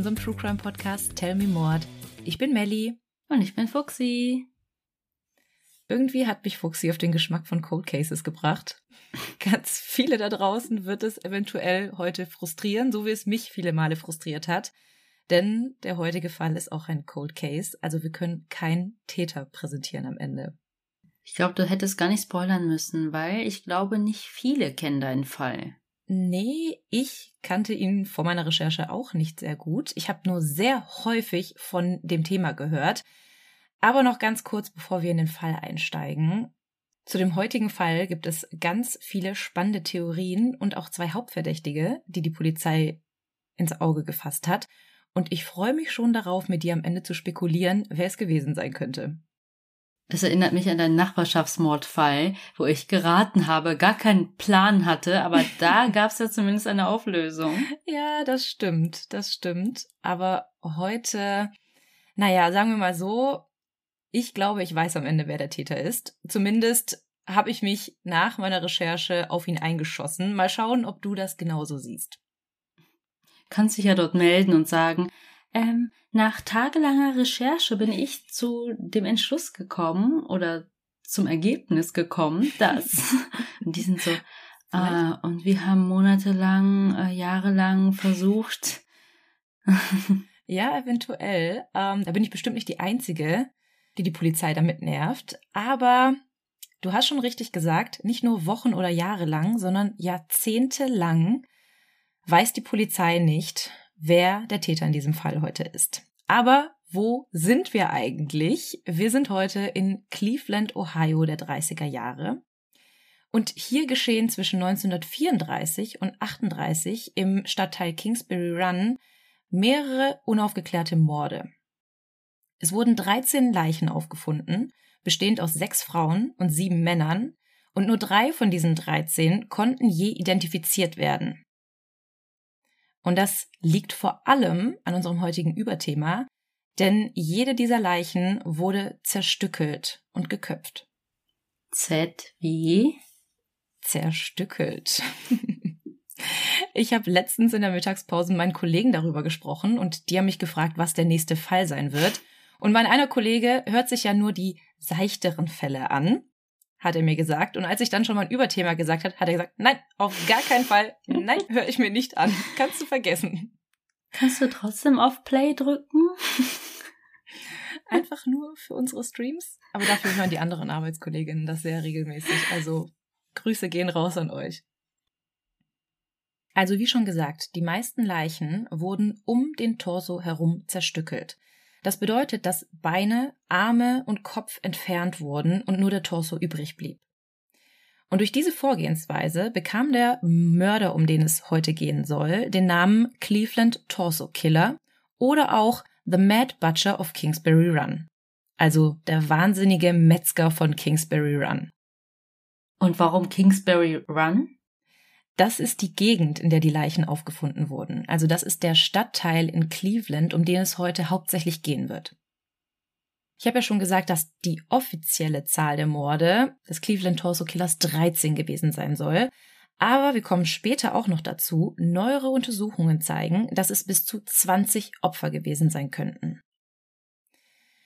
unserem True Crime Podcast Tell Me Mord. Ich bin Melly. Und ich bin Fuxi. Irgendwie hat mich Fuxi auf den Geschmack von Cold Cases gebracht. Ganz viele da draußen wird es eventuell heute frustrieren, so wie es mich viele Male frustriert hat. Denn der heutige Fall ist auch ein Cold Case, also wir können keinen Täter präsentieren am Ende. Ich glaube, du hättest gar nicht spoilern müssen, weil ich glaube, nicht viele kennen deinen Fall. Nee, ich kannte ihn vor meiner Recherche auch nicht sehr gut. Ich habe nur sehr häufig von dem Thema gehört. Aber noch ganz kurz, bevor wir in den Fall einsteigen. Zu dem heutigen Fall gibt es ganz viele spannende Theorien und auch zwei Hauptverdächtige, die die Polizei ins Auge gefasst hat. Und ich freue mich schon darauf, mit dir am Ende zu spekulieren, wer es gewesen sein könnte. Das erinnert mich an deinen Nachbarschaftsmordfall, wo ich geraten habe, gar keinen Plan hatte, aber da gab es ja zumindest eine Auflösung. Ja, das stimmt, das stimmt. Aber heute, naja, sagen wir mal so, ich glaube, ich weiß am Ende, wer der Täter ist. Zumindest habe ich mich nach meiner Recherche auf ihn eingeschossen. Mal schauen, ob du das genauso siehst. Kannst dich ja dort melden und sagen, ähm, nach tagelanger Recherche bin ich zu dem Entschluss gekommen oder zum Ergebnis gekommen, dass und die sind so äh, und wir haben monatelang, äh, jahrelang versucht. ja, eventuell. Ähm, da bin ich bestimmt nicht die Einzige, die die Polizei damit nervt. Aber du hast schon richtig gesagt, nicht nur Wochen oder Jahre lang, sondern Jahrzehnte lang weiß die Polizei nicht, wer der Täter in diesem Fall heute ist. Aber wo sind wir eigentlich? Wir sind heute in Cleveland, Ohio der 30er Jahre. Und hier geschehen zwischen 1934 und 38 im Stadtteil Kingsbury Run mehrere unaufgeklärte Morde. Es wurden 13 Leichen aufgefunden, bestehend aus sechs Frauen und sieben Männern, und nur drei von diesen 13 konnten je identifiziert werden. Und das liegt vor allem an unserem heutigen Überthema, denn jede dieser Leichen wurde zerstückelt und geköpft. Z wie? Zerstückelt. Ich habe letztens in der Mittagspause mit meinen Kollegen darüber gesprochen und die haben mich gefragt, was der nächste Fall sein wird. Und mein einer Kollege hört sich ja nur die seichteren Fälle an hat er mir gesagt. Und als ich dann schon mal ein Überthema gesagt hat, hat er gesagt, nein, auf gar keinen Fall, nein, höre ich mir nicht an. Kannst du vergessen. Kannst du trotzdem auf Play drücken? Einfach nur für unsere Streams. Aber dafür hören die anderen Arbeitskolleginnen das sehr regelmäßig. Also Grüße gehen raus an euch. Also wie schon gesagt, die meisten Leichen wurden um den Torso herum zerstückelt. Das bedeutet, dass Beine, Arme und Kopf entfernt wurden und nur der Torso übrig blieb. Und durch diese Vorgehensweise bekam der Mörder, um den es heute gehen soll, den Namen Cleveland Torso Killer oder auch The Mad Butcher of Kingsbury Run. Also der wahnsinnige Metzger von Kingsbury Run. Und warum Kingsbury Run? Das ist die Gegend, in der die Leichen aufgefunden wurden. Also das ist der Stadtteil in Cleveland, um den es heute hauptsächlich gehen wird. Ich habe ja schon gesagt, dass die offizielle Zahl der Morde des Cleveland Torso Killers 13 gewesen sein soll. Aber wir kommen später auch noch dazu. Neuere Untersuchungen zeigen, dass es bis zu 20 Opfer gewesen sein könnten.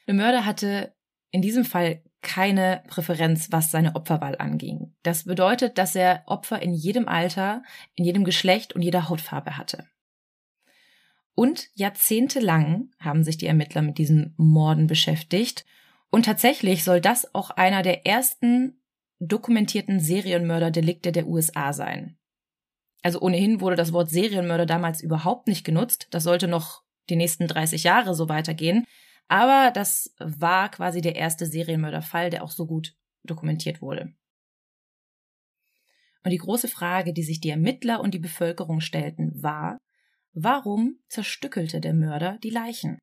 Der Mörder hatte in diesem Fall keine Präferenz, was seine Opferwahl anging. Das bedeutet, dass er Opfer in jedem Alter, in jedem Geschlecht und jeder Hautfarbe hatte. Und jahrzehntelang haben sich die Ermittler mit diesen Morden beschäftigt. Und tatsächlich soll das auch einer der ersten dokumentierten Serienmörderdelikte der USA sein. Also ohnehin wurde das Wort Serienmörder damals überhaupt nicht genutzt. Das sollte noch die nächsten 30 Jahre so weitergehen. Aber das war quasi der erste Serienmörderfall, der auch so gut dokumentiert wurde. Und die große Frage, die sich die Ermittler und die Bevölkerung stellten, war, warum zerstückelte der Mörder die Leichen?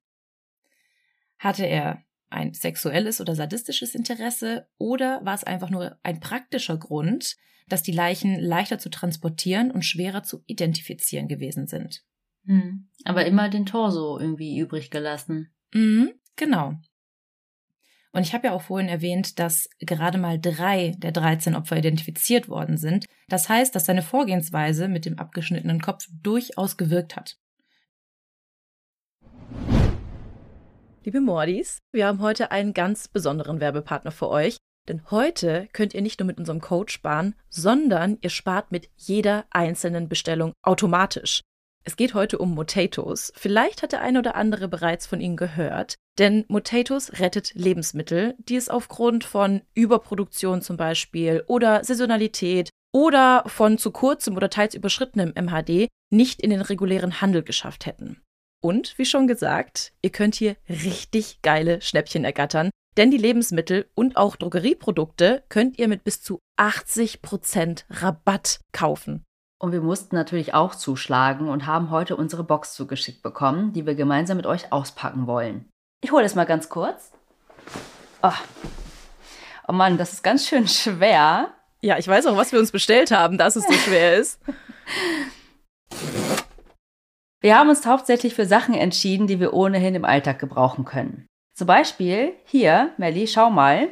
Hatte er ein sexuelles oder sadistisches Interesse oder war es einfach nur ein praktischer Grund, dass die Leichen leichter zu transportieren und schwerer zu identifizieren gewesen sind? Hm. Aber immer den Torso irgendwie übrig gelassen. Mhm, genau. Und ich habe ja auch vorhin erwähnt, dass gerade mal drei der 13 Opfer identifiziert worden sind. Das heißt, dass seine Vorgehensweise mit dem abgeschnittenen Kopf durchaus gewirkt hat. Liebe Mordis, wir haben heute einen ganz besonderen Werbepartner für euch. Denn heute könnt ihr nicht nur mit unserem Code sparen, sondern ihr spart mit jeder einzelnen Bestellung automatisch. Es geht heute um Motatos. Vielleicht hat der eine oder andere bereits von ihnen gehört, denn Motatos rettet Lebensmittel, die es aufgrund von Überproduktion zum Beispiel oder Saisonalität oder von zu kurzem oder teils überschrittenem MHD nicht in den regulären Handel geschafft hätten. Und wie schon gesagt, ihr könnt hier richtig geile Schnäppchen ergattern, denn die Lebensmittel und auch Drogerieprodukte könnt ihr mit bis zu 80% Rabatt kaufen. Und wir mussten natürlich auch zuschlagen und haben heute unsere Box zugeschickt bekommen, die wir gemeinsam mit euch auspacken wollen. Ich hole es mal ganz kurz. Oh. oh Mann, das ist ganz schön schwer. Ja, ich weiß auch, was wir uns bestellt haben, dass es so schwer ist. Wir haben uns hauptsächlich für Sachen entschieden, die wir ohnehin im Alltag gebrauchen können. Zum Beispiel hier, Melli, schau mal.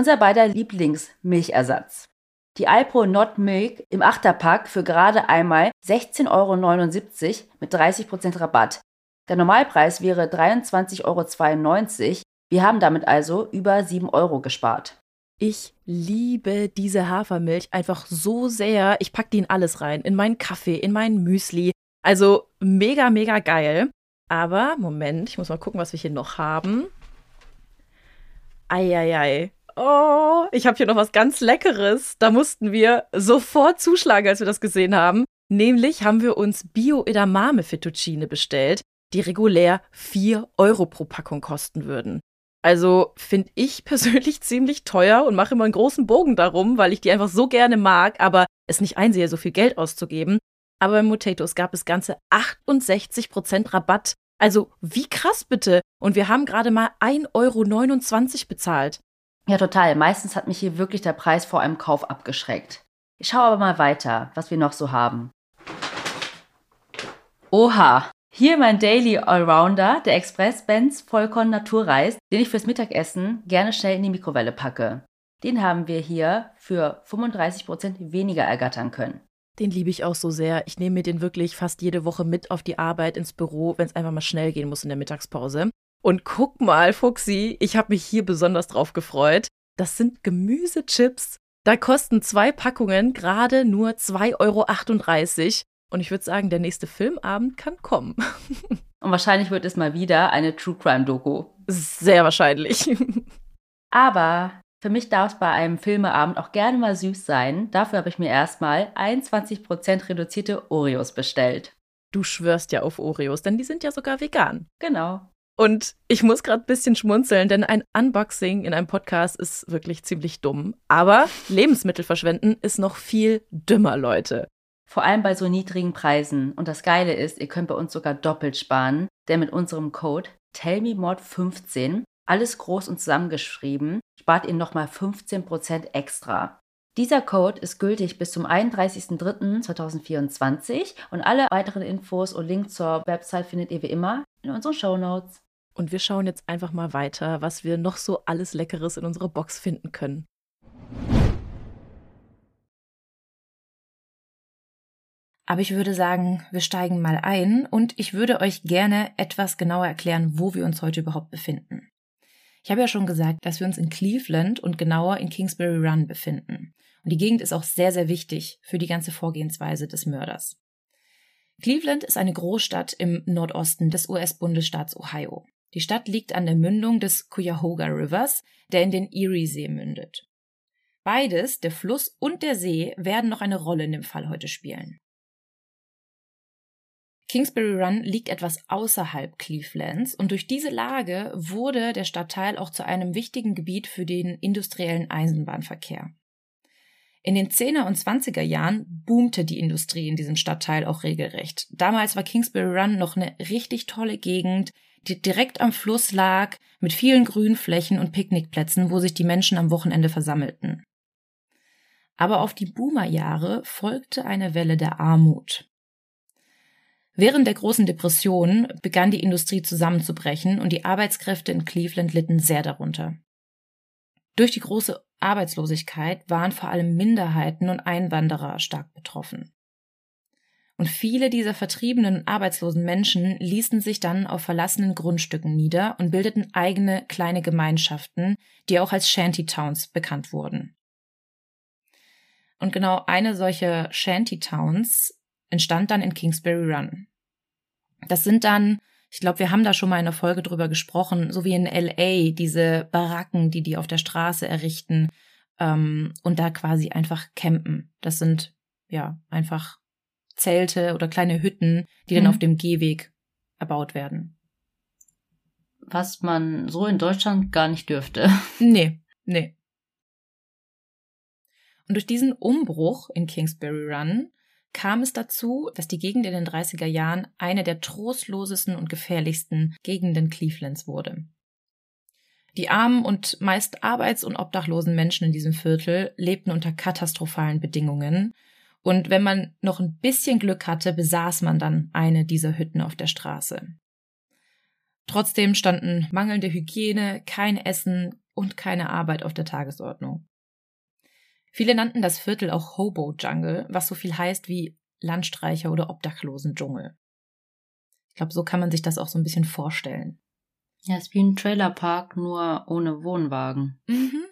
Unser beider Lieblingsmilchersatz. Die Alpro Not Milk im Achterpack für gerade einmal 16,79 Euro mit 30% Rabatt. Der Normalpreis wäre 23,92 Euro. Wir haben damit also über 7 Euro gespart. Ich liebe diese Hafermilch einfach so sehr. Ich packe die in alles rein. In meinen Kaffee, in meinen Müsli. Also mega, mega geil. Aber, Moment, ich muss mal gucken, was wir hier noch haben. Eieiei. Oh, ich habe hier noch was ganz Leckeres. Da mussten wir sofort zuschlagen, als wir das gesehen haben. Nämlich haben wir uns Bio-Edamame Fettuccine bestellt, die regulär 4 Euro pro Packung kosten würden. Also finde ich persönlich ziemlich teuer und mache immer einen großen Bogen darum, weil ich die einfach so gerne mag, aber es nicht einsehe, so viel Geld auszugeben. Aber bei Motatos gab es ganze 68% Rabatt. Also wie krass bitte. Und wir haben gerade mal 1,29 Euro bezahlt. Ja, total. Meistens hat mich hier wirklich der Preis vor einem Kauf abgeschreckt. Ich schaue aber mal weiter, was wir noch so haben. Oha, hier mein Daily Allrounder, der Express Benz Vollkorn Naturreis, den ich fürs Mittagessen gerne schnell in die Mikrowelle packe. Den haben wir hier für 35% weniger ergattern können. Den liebe ich auch so sehr. Ich nehme mir den wirklich fast jede Woche mit auf die Arbeit ins Büro, wenn es einfach mal schnell gehen muss in der Mittagspause. Und guck mal, Fuxi, ich habe mich hier besonders drauf gefreut. Das sind Gemüsechips. Da kosten zwei Packungen gerade nur 2,38 Euro. Und ich würde sagen, der nächste Filmabend kann kommen. Und wahrscheinlich wird es mal wieder eine True Crime Doku. Sehr wahrscheinlich. Aber für mich darf es bei einem Filmeabend auch gerne mal süß sein. Dafür habe ich mir erstmal 21% reduzierte Oreos bestellt. Du schwörst ja auf Oreos, denn die sind ja sogar vegan. Genau. Und ich muss gerade ein bisschen schmunzeln, denn ein Unboxing in einem Podcast ist wirklich ziemlich dumm. Aber Lebensmittel verschwenden ist noch viel dümmer, Leute. Vor allem bei so niedrigen Preisen. Und das Geile ist, ihr könnt bei uns sogar doppelt sparen, denn mit unserem Code TellMeMod15, alles groß und zusammengeschrieben, spart ihr nochmal 15% extra. Dieser Code ist gültig bis zum 31.03.2024 und alle weiteren Infos und Links zur Website findet ihr wie immer in unseren Show Notes. Und wir schauen jetzt einfach mal weiter, was wir noch so alles Leckeres in unserer Box finden können. Aber ich würde sagen, wir steigen mal ein und ich würde euch gerne etwas genauer erklären, wo wir uns heute überhaupt befinden. Ich habe ja schon gesagt, dass wir uns in Cleveland und genauer in Kingsbury Run befinden. Und die Gegend ist auch sehr, sehr wichtig für die ganze Vorgehensweise des Mörders. Cleveland ist eine Großstadt im Nordosten des US-Bundesstaats Ohio. Die Stadt liegt an der Mündung des Cuyahoga Rivers, der in den Erie-See mündet. Beides, der Fluss und der See, werden noch eine Rolle in dem Fall heute spielen. Kingsbury Run liegt etwas außerhalb Clevelands und durch diese Lage wurde der Stadtteil auch zu einem wichtigen Gebiet für den industriellen Eisenbahnverkehr. In den 10er und 20er Jahren boomte die Industrie in diesem Stadtteil auch regelrecht. Damals war Kingsbury Run noch eine richtig tolle Gegend, die direkt am Fluss lag, mit vielen Grünflächen und Picknickplätzen, wo sich die Menschen am Wochenende versammelten. Aber auf die Boomerjahre folgte eine Welle der Armut. Während der großen Depression begann die Industrie zusammenzubrechen und die Arbeitskräfte in Cleveland litten sehr darunter. Durch die große Arbeitslosigkeit waren vor allem Minderheiten und Einwanderer stark betroffen. Und viele dieser vertriebenen und arbeitslosen Menschen ließen sich dann auf verlassenen Grundstücken nieder und bildeten eigene kleine Gemeinschaften, die auch als Shantytowns bekannt wurden. Und genau eine solcher Shantytowns entstand dann in Kingsbury Run. Das sind dann, ich glaube, wir haben da schon mal in einer Folge drüber gesprochen, so wie in LA, diese Baracken, die die auf der Straße errichten ähm, und da quasi einfach campen. Das sind ja einfach Zelte oder kleine Hütten, die dann mhm. auf dem Gehweg erbaut werden. Was man so in Deutschland gar nicht dürfte. Nee, nee. Und durch diesen Umbruch in Kingsbury Run kam es dazu, dass die Gegend in den 30er Jahren eine der trostlosesten und gefährlichsten Gegenden Clevelands wurde. Die armen und meist arbeits- und obdachlosen Menschen in diesem Viertel lebten unter katastrophalen Bedingungen und wenn man noch ein bisschen Glück hatte, besaß man dann eine dieser Hütten auf der Straße. Trotzdem standen mangelnde Hygiene, kein Essen und keine Arbeit auf der Tagesordnung. Viele nannten das Viertel auch Hobo Jungle, was so viel heißt wie Landstreicher oder Obdachlosen-Dschungel. Ich glaube, so kann man sich das auch so ein bisschen vorstellen. Ja, es ist wie ein Trailerpark, nur ohne Wohnwagen. Mhm.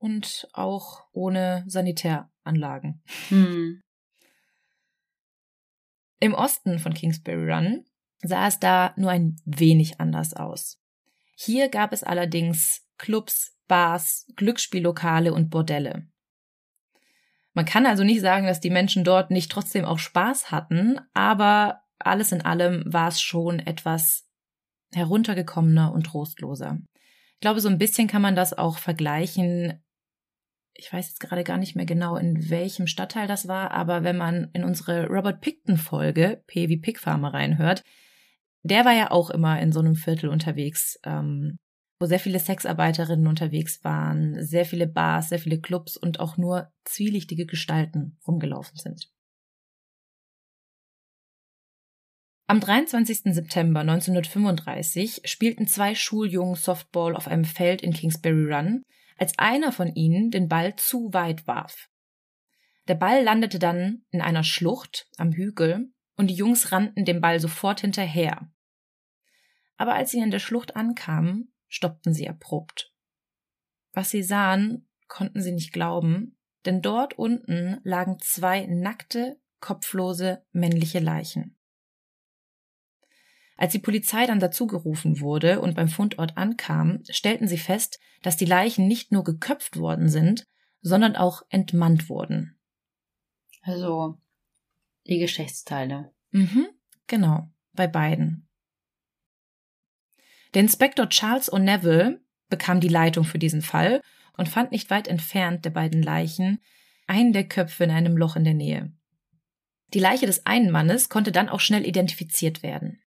Und auch ohne Sanitär Anlagen. Hm. Im Osten von Kingsbury Run sah es da nur ein wenig anders aus. Hier gab es allerdings Clubs, Bars, Glücksspiellokale und Bordelle. Man kann also nicht sagen, dass die Menschen dort nicht trotzdem auch Spaß hatten, aber alles in allem war es schon etwas heruntergekommener und trostloser. Ich glaube, so ein bisschen kann man das auch vergleichen ich weiß jetzt gerade gar nicht mehr genau, in welchem Stadtteil das war, aber wenn man in unsere Robert Picton Folge, P wie Pigfarmer reinhört, der war ja auch immer in so einem Viertel unterwegs, ähm, wo sehr viele Sexarbeiterinnen unterwegs waren, sehr viele Bars, sehr viele Clubs und auch nur zwielichtige Gestalten rumgelaufen sind. Am 23. September 1935 spielten zwei Schuljungen Softball auf einem Feld in Kingsbury Run, als einer von ihnen den Ball zu weit warf. Der Ball landete dann in einer Schlucht am Hügel und die Jungs rannten dem Ball sofort hinterher. Aber als sie in der Schlucht ankamen, stoppten sie erprobt. Was sie sahen, konnten sie nicht glauben, denn dort unten lagen zwei nackte, kopflose männliche Leichen. Als die Polizei dann dazugerufen wurde und beim Fundort ankam, stellten sie fest, dass die Leichen nicht nur geköpft worden sind, sondern auch entmannt wurden. Also die Geschlechtsteile. Mhm, genau, bei beiden. Der Inspektor Charles O'Neville bekam die Leitung für diesen Fall und fand nicht weit entfernt der beiden Leichen einen der Köpfe in einem Loch in der Nähe. Die Leiche des einen Mannes konnte dann auch schnell identifiziert werden.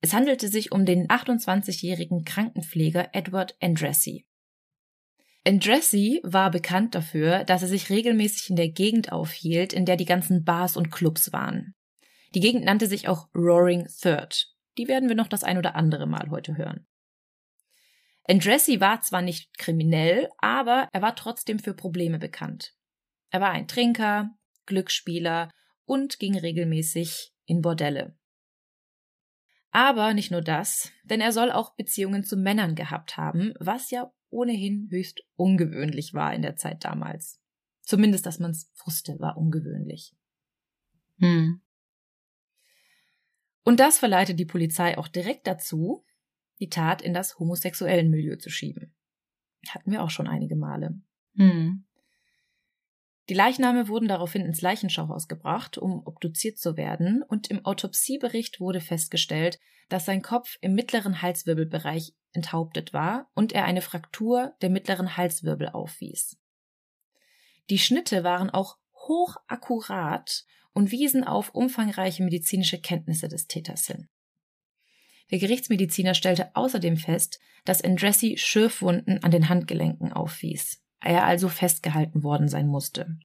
Es handelte sich um den 28-jährigen Krankenpfleger Edward Andressi. Andressi war bekannt dafür, dass er sich regelmäßig in der Gegend aufhielt, in der die ganzen Bars und Clubs waren. Die Gegend nannte sich auch Roaring Third. Die werden wir noch das ein oder andere Mal heute hören. Andressi war zwar nicht kriminell, aber er war trotzdem für Probleme bekannt. Er war ein Trinker, Glücksspieler und ging regelmäßig in Bordelle. Aber nicht nur das, denn er soll auch Beziehungen zu Männern gehabt haben, was ja ohnehin höchst ungewöhnlich war in der Zeit damals. Zumindest, dass man es wusste, war ungewöhnlich. Hm. Und das verleitet die Polizei auch direkt dazu, die Tat in das homosexuellen Milieu zu schieben. Hatten wir auch schon einige Male. Hm. Die Leichname wurden daraufhin ins Leichenschauhaus gebracht, um obduziert zu werden, und im Autopsiebericht wurde festgestellt, dass sein Kopf im mittleren Halswirbelbereich enthauptet war und er eine Fraktur der mittleren Halswirbel aufwies. Die Schnitte waren auch hochakkurat und wiesen auf umfangreiche medizinische Kenntnisse des Täters hin. Der Gerichtsmediziner stellte außerdem fest, dass Andressi Schürfwunden an den Handgelenken aufwies er also festgehalten worden sein musste.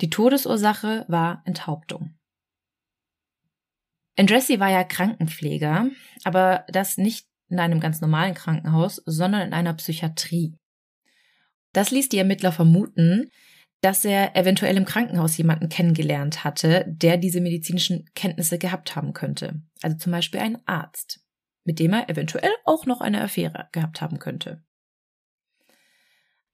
Die Todesursache war Enthauptung. Andressi war ja Krankenpfleger, aber das nicht in einem ganz normalen Krankenhaus, sondern in einer Psychiatrie. Das ließ die Ermittler vermuten, dass er eventuell im Krankenhaus jemanden kennengelernt hatte, der diese medizinischen Kenntnisse gehabt haben könnte. Also zum Beispiel einen Arzt, mit dem er eventuell auch noch eine Affäre gehabt haben könnte.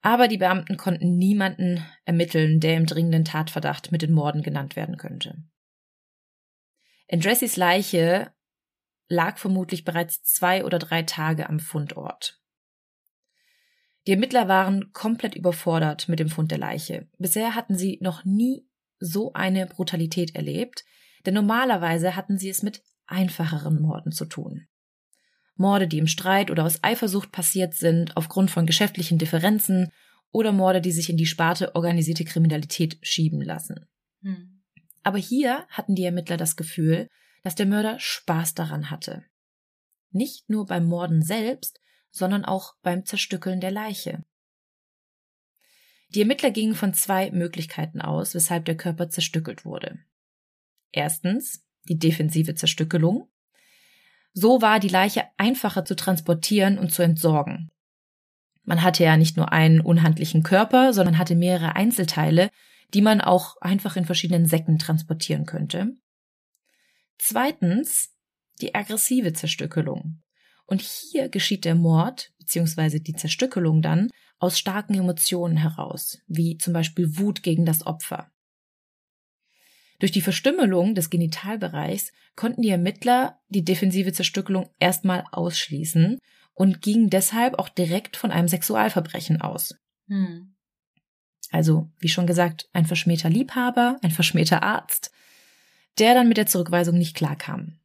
Aber die Beamten konnten niemanden ermitteln, der im dringenden Tatverdacht mit den Morden genannt werden könnte. Andressis Leiche lag vermutlich bereits zwei oder drei Tage am Fundort. Die Ermittler waren komplett überfordert mit dem Fund der Leiche. Bisher hatten sie noch nie so eine Brutalität erlebt, denn normalerweise hatten sie es mit einfacheren Morden zu tun. Morde, die im Streit oder aus Eifersucht passiert sind, aufgrund von geschäftlichen Differenzen oder Morde, die sich in die Sparte organisierte Kriminalität schieben lassen. Hm. Aber hier hatten die Ermittler das Gefühl, dass der Mörder Spaß daran hatte. Nicht nur beim Morden selbst, sondern auch beim Zerstückeln der Leiche. Die Ermittler gingen von zwei Möglichkeiten aus, weshalb der Körper zerstückelt wurde. Erstens die defensive Zerstückelung. So war die Leiche einfacher zu transportieren und zu entsorgen. Man hatte ja nicht nur einen unhandlichen Körper, sondern hatte mehrere Einzelteile, die man auch einfach in verschiedenen Säcken transportieren könnte. Zweitens die aggressive Zerstückelung. Und hier geschieht der Mord bzw. die Zerstückelung dann aus starken Emotionen heraus, wie zum Beispiel Wut gegen das Opfer. Durch die Verstümmelung des Genitalbereichs konnten die Ermittler die defensive Zerstückelung erstmal ausschließen und gingen deshalb auch direkt von einem Sexualverbrechen aus. Hm. Also, wie schon gesagt, ein verschmähter Liebhaber, ein verschmähter Arzt, der dann mit der Zurückweisung nicht klarkam.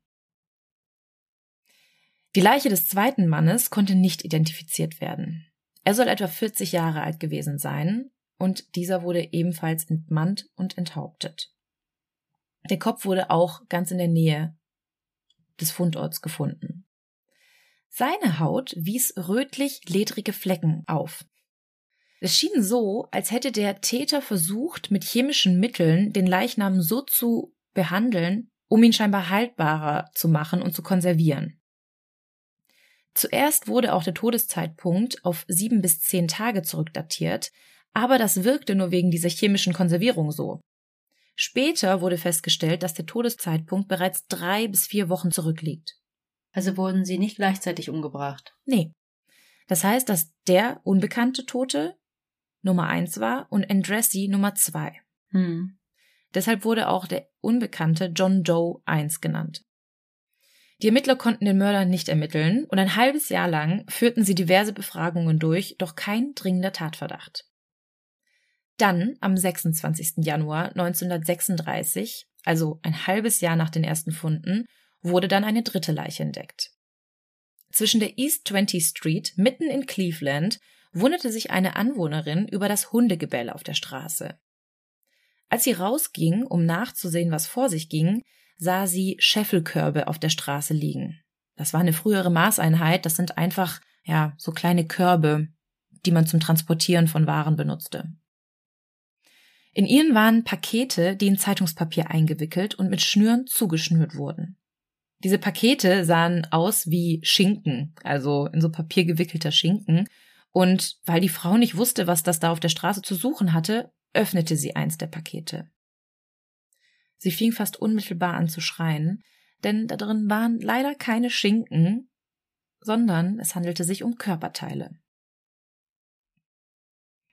Die Leiche des zweiten Mannes konnte nicht identifiziert werden. Er soll etwa 40 Jahre alt gewesen sein und dieser wurde ebenfalls entmannt und enthauptet. Der Kopf wurde auch ganz in der Nähe des Fundorts gefunden. Seine Haut wies rötlich-ledrige Flecken auf. Es schien so, als hätte der Täter versucht, mit chemischen Mitteln den Leichnam so zu behandeln, um ihn scheinbar haltbarer zu machen und zu konservieren. Zuerst wurde auch der Todeszeitpunkt auf sieben bis zehn Tage zurückdatiert, aber das wirkte nur wegen dieser chemischen Konservierung so. Später wurde festgestellt, dass der Todeszeitpunkt bereits drei bis vier Wochen zurückliegt. Also wurden sie nicht gleichzeitig umgebracht? Nee. Das heißt, dass der unbekannte Tote Nummer eins war und Andressi Nummer zwei. Hm. Deshalb wurde auch der unbekannte John Doe 1 genannt. Die Ermittler konnten den Mörder nicht ermitteln und ein halbes Jahr lang führten sie diverse Befragungen durch, doch kein dringender Tatverdacht. Dann, am 26. Januar 1936, also ein halbes Jahr nach den ersten Funden, wurde dann eine dritte Leiche entdeckt. Zwischen der East 20th Street, mitten in Cleveland, wunderte sich eine Anwohnerin über das Hundegebell auf der Straße. Als sie rausging, um nachzusehen, was vor sich ging, sah sie Scheffelkörbe auf der Straße liegen. Das war eine frühere Maßeinheit, das sind einfach, ja, so kleine Körbe, die man zum Transportieren von Waren benutzte. In ihnen waren Pakete, die in Zeitungspapier eingewickelt und mit Schnüren zugeschnürt wurden. Diese Pakete sahen aus wie Schinken, also in so Papier gewickelter Schinken. Und weil die Frau nicht wusste, was das da auf der Straße zu suchen hatte, öffnete sie eins der Pakete. Sie fing fast unmittelbar an zu schreien, denn da drin waren leider keine Schinken, sondern es handelte sich um Körperteile.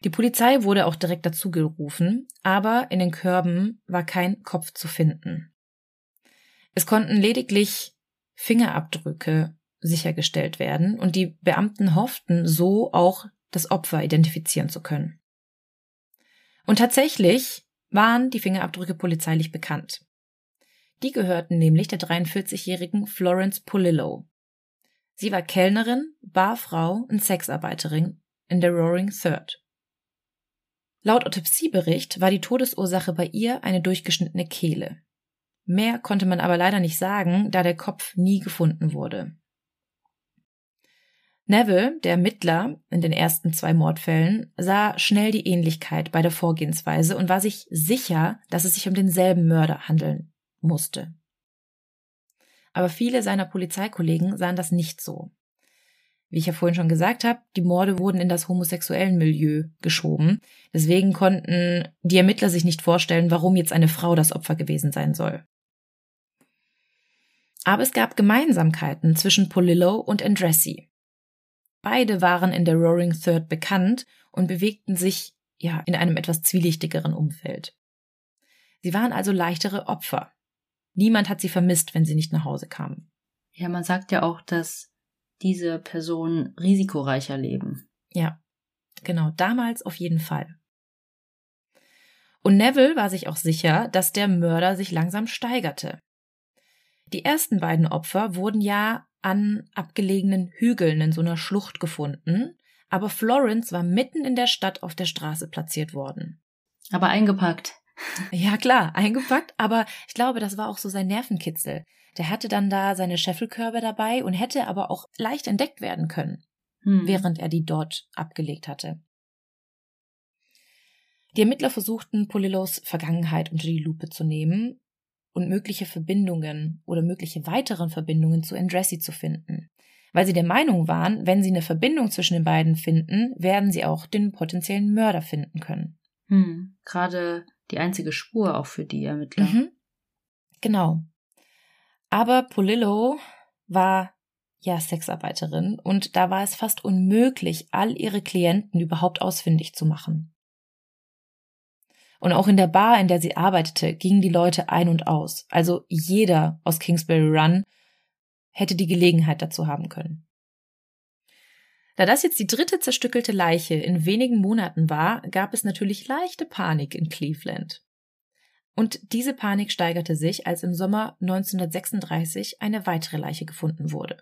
Die Polizei wurde auch direkt dazu gerufen, aber in den Körben war kein Kopf zu finden. Es konnten lediglich Fingerabdrücke sichergestellt werden und die Beamten hofften, so auch das Opfer identifizieren zu können. Und tatsächlich waren die Fingerabdrücke polizeilich bekannt. Die gehörten nämlich der 43-jährigen Florence Polillo. Sie war Kellnerin, Barfrau und Sexarbeiterin in der Roaring Third. Laut Autopsiebericht war die Todesursache bei ihr eine durchgeschnittene Kehle. Mehr konnte man aber leider nicht sagen, da der Kopf nie gefunden wurde. Neville, der Ermittler in den ersten zwei Mordfällen, sah schnell die Ähnlichkeit bei der Vorgehensweise und war sich sicher, dass es sich um denselben Mörder handeln musste. Aber viele seiner Polizeikollegen sahen das nicht so. Wie ich ja vorhin schon gesagt habe, die Morde wurden in das homosexuellen Milieu geschoben. Deswegen konnten die Ermittler sich nicht vorstellen, warum jetzt eine Frau das Opfer gewesen sein soll. Aber es gab Gemeinsamkeiten zwischen Polillo und Andressi. Beide waren in der Roaring Third bekannt und bewegten sich ja in einem etwas zwielichtigeren Umfeld. Sie waren also leichtere Opfer. Niemand hat sie vermisst, wenn sie nicht nach Hause kamen. Ja, man sagt ja auch, dass diese Personen risikoreicher leben. Ja, genau, damals auf jeden Fall. Und Neville war sich auch sicher, dass der Mörder sich langsam steigerte. Die ersten beiden Opfer wurden ja an abgelegenen Hügeln in so einer Schlucht gefunden, aber Florence war mitten in der Stadt auf der Straße platziert worden. Aber eingepackt. Ja, klar, eingepackt, aber ich glaube, das war auch so sein Nervenkitzel. Der hatte dann da seine Scheffelkörbe dabei und hätte aber auch leicht entdeckt werden können, hm. während er die dort abgelegt hatte. Die Ermittler versuchten, Polillos Vergangenheit unter die Lupe zu nehmen und mögliche Verbindungen oder mögliche weiteren Verbindungen zu Andressi zu finden. Weil sie der Meinung waren, wenn sie eine Verbindung zwischen den beiden finden, werden sie auch den potenziellen Mörder finden können. Hm, gerade die einzige Spur auch für die Ermittler. Mhm. Genau. Aber Polillo war ja Sexarbeiterin und da war es fast unmöglich, all ihre Klienten überhaupt ausfindig zu machen. Und auch in der Bar, in der sie arbeitete, gingen die Leute ein und aus. Also jeder aus Kingsbury Run hätte die Gelegenheit dazu haben können. Da das jetzt die dritte zerstückelte Leiche in wenigen Monaten war, gab es natürlich leichte Panik in Cleveland. Und diese Panik steigerte sich, als im Sommer 1936 eine weitere Leiche gefunden wurde.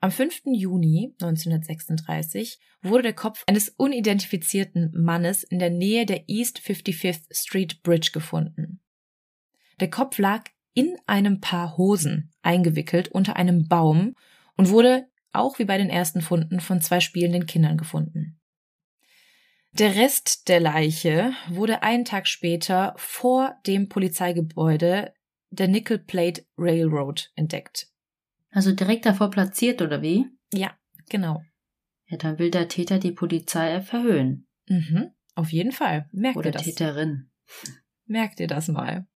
Am 5. Juni 1936 wurde der Kopf eines unidentifizierten Mannes in der Nähe der East 55th Street Bridge gefunden. Der Kopf lag in einem Paar Hosen eingewickelt unter einem Baum und wurde auch wie bei den ersten Funden von zwei spielenden Kindern gefunden. Der Rest der Leiche wurde einen Tag später vor dem Polizeigebäude der Nickel Plate Railroad entdeckt. Also direkt davor platziert, oder wie? Ja, genau. Ja, dann will der Täter die Polizei verhöhnen. Mhm, auf jeden Fall. Merkt oder ihr das? Täterin. Merkt ihr das mal.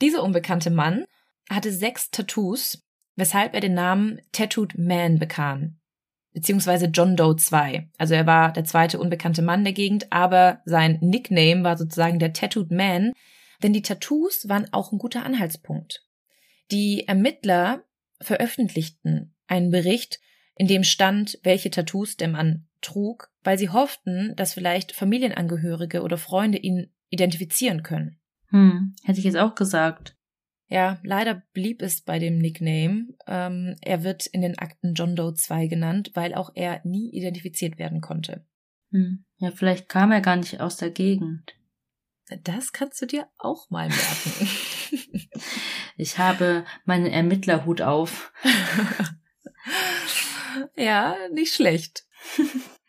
Dieser unbekannte Mann hatte sechs Tattoos, weshalb er den Namen Tattooed Man bekam, beziehungsweise John Doe 2. Also er war der zweite unbekannte Mann der Gegend, aber sein Nickname war sozusagen der Tattooed Man, denn die Tattoos waren auch ein guter Anhaltspunkt. Die Ermittler veröffentlichten einen Bericht, in dem stand, welche Tattoos der Mann trug, weil sie hofften, dass vielleicht Familienangehörige oder Freunde ihn identifizieren können. Hm, hätte ich jetzt auch gesagt. Ja, leider blieb es bei dem Nickname. Ähm, er wird in den Akten John Doe 2 genannt, weil auch er nie identifiziert werden konnte. Hm. Ja, vielleicht kam er gar nicht aus der Gegend. Das kannst du dir auch mal merken. ich habe meinen Ermittlerhut auf. ja, nicht schlecht.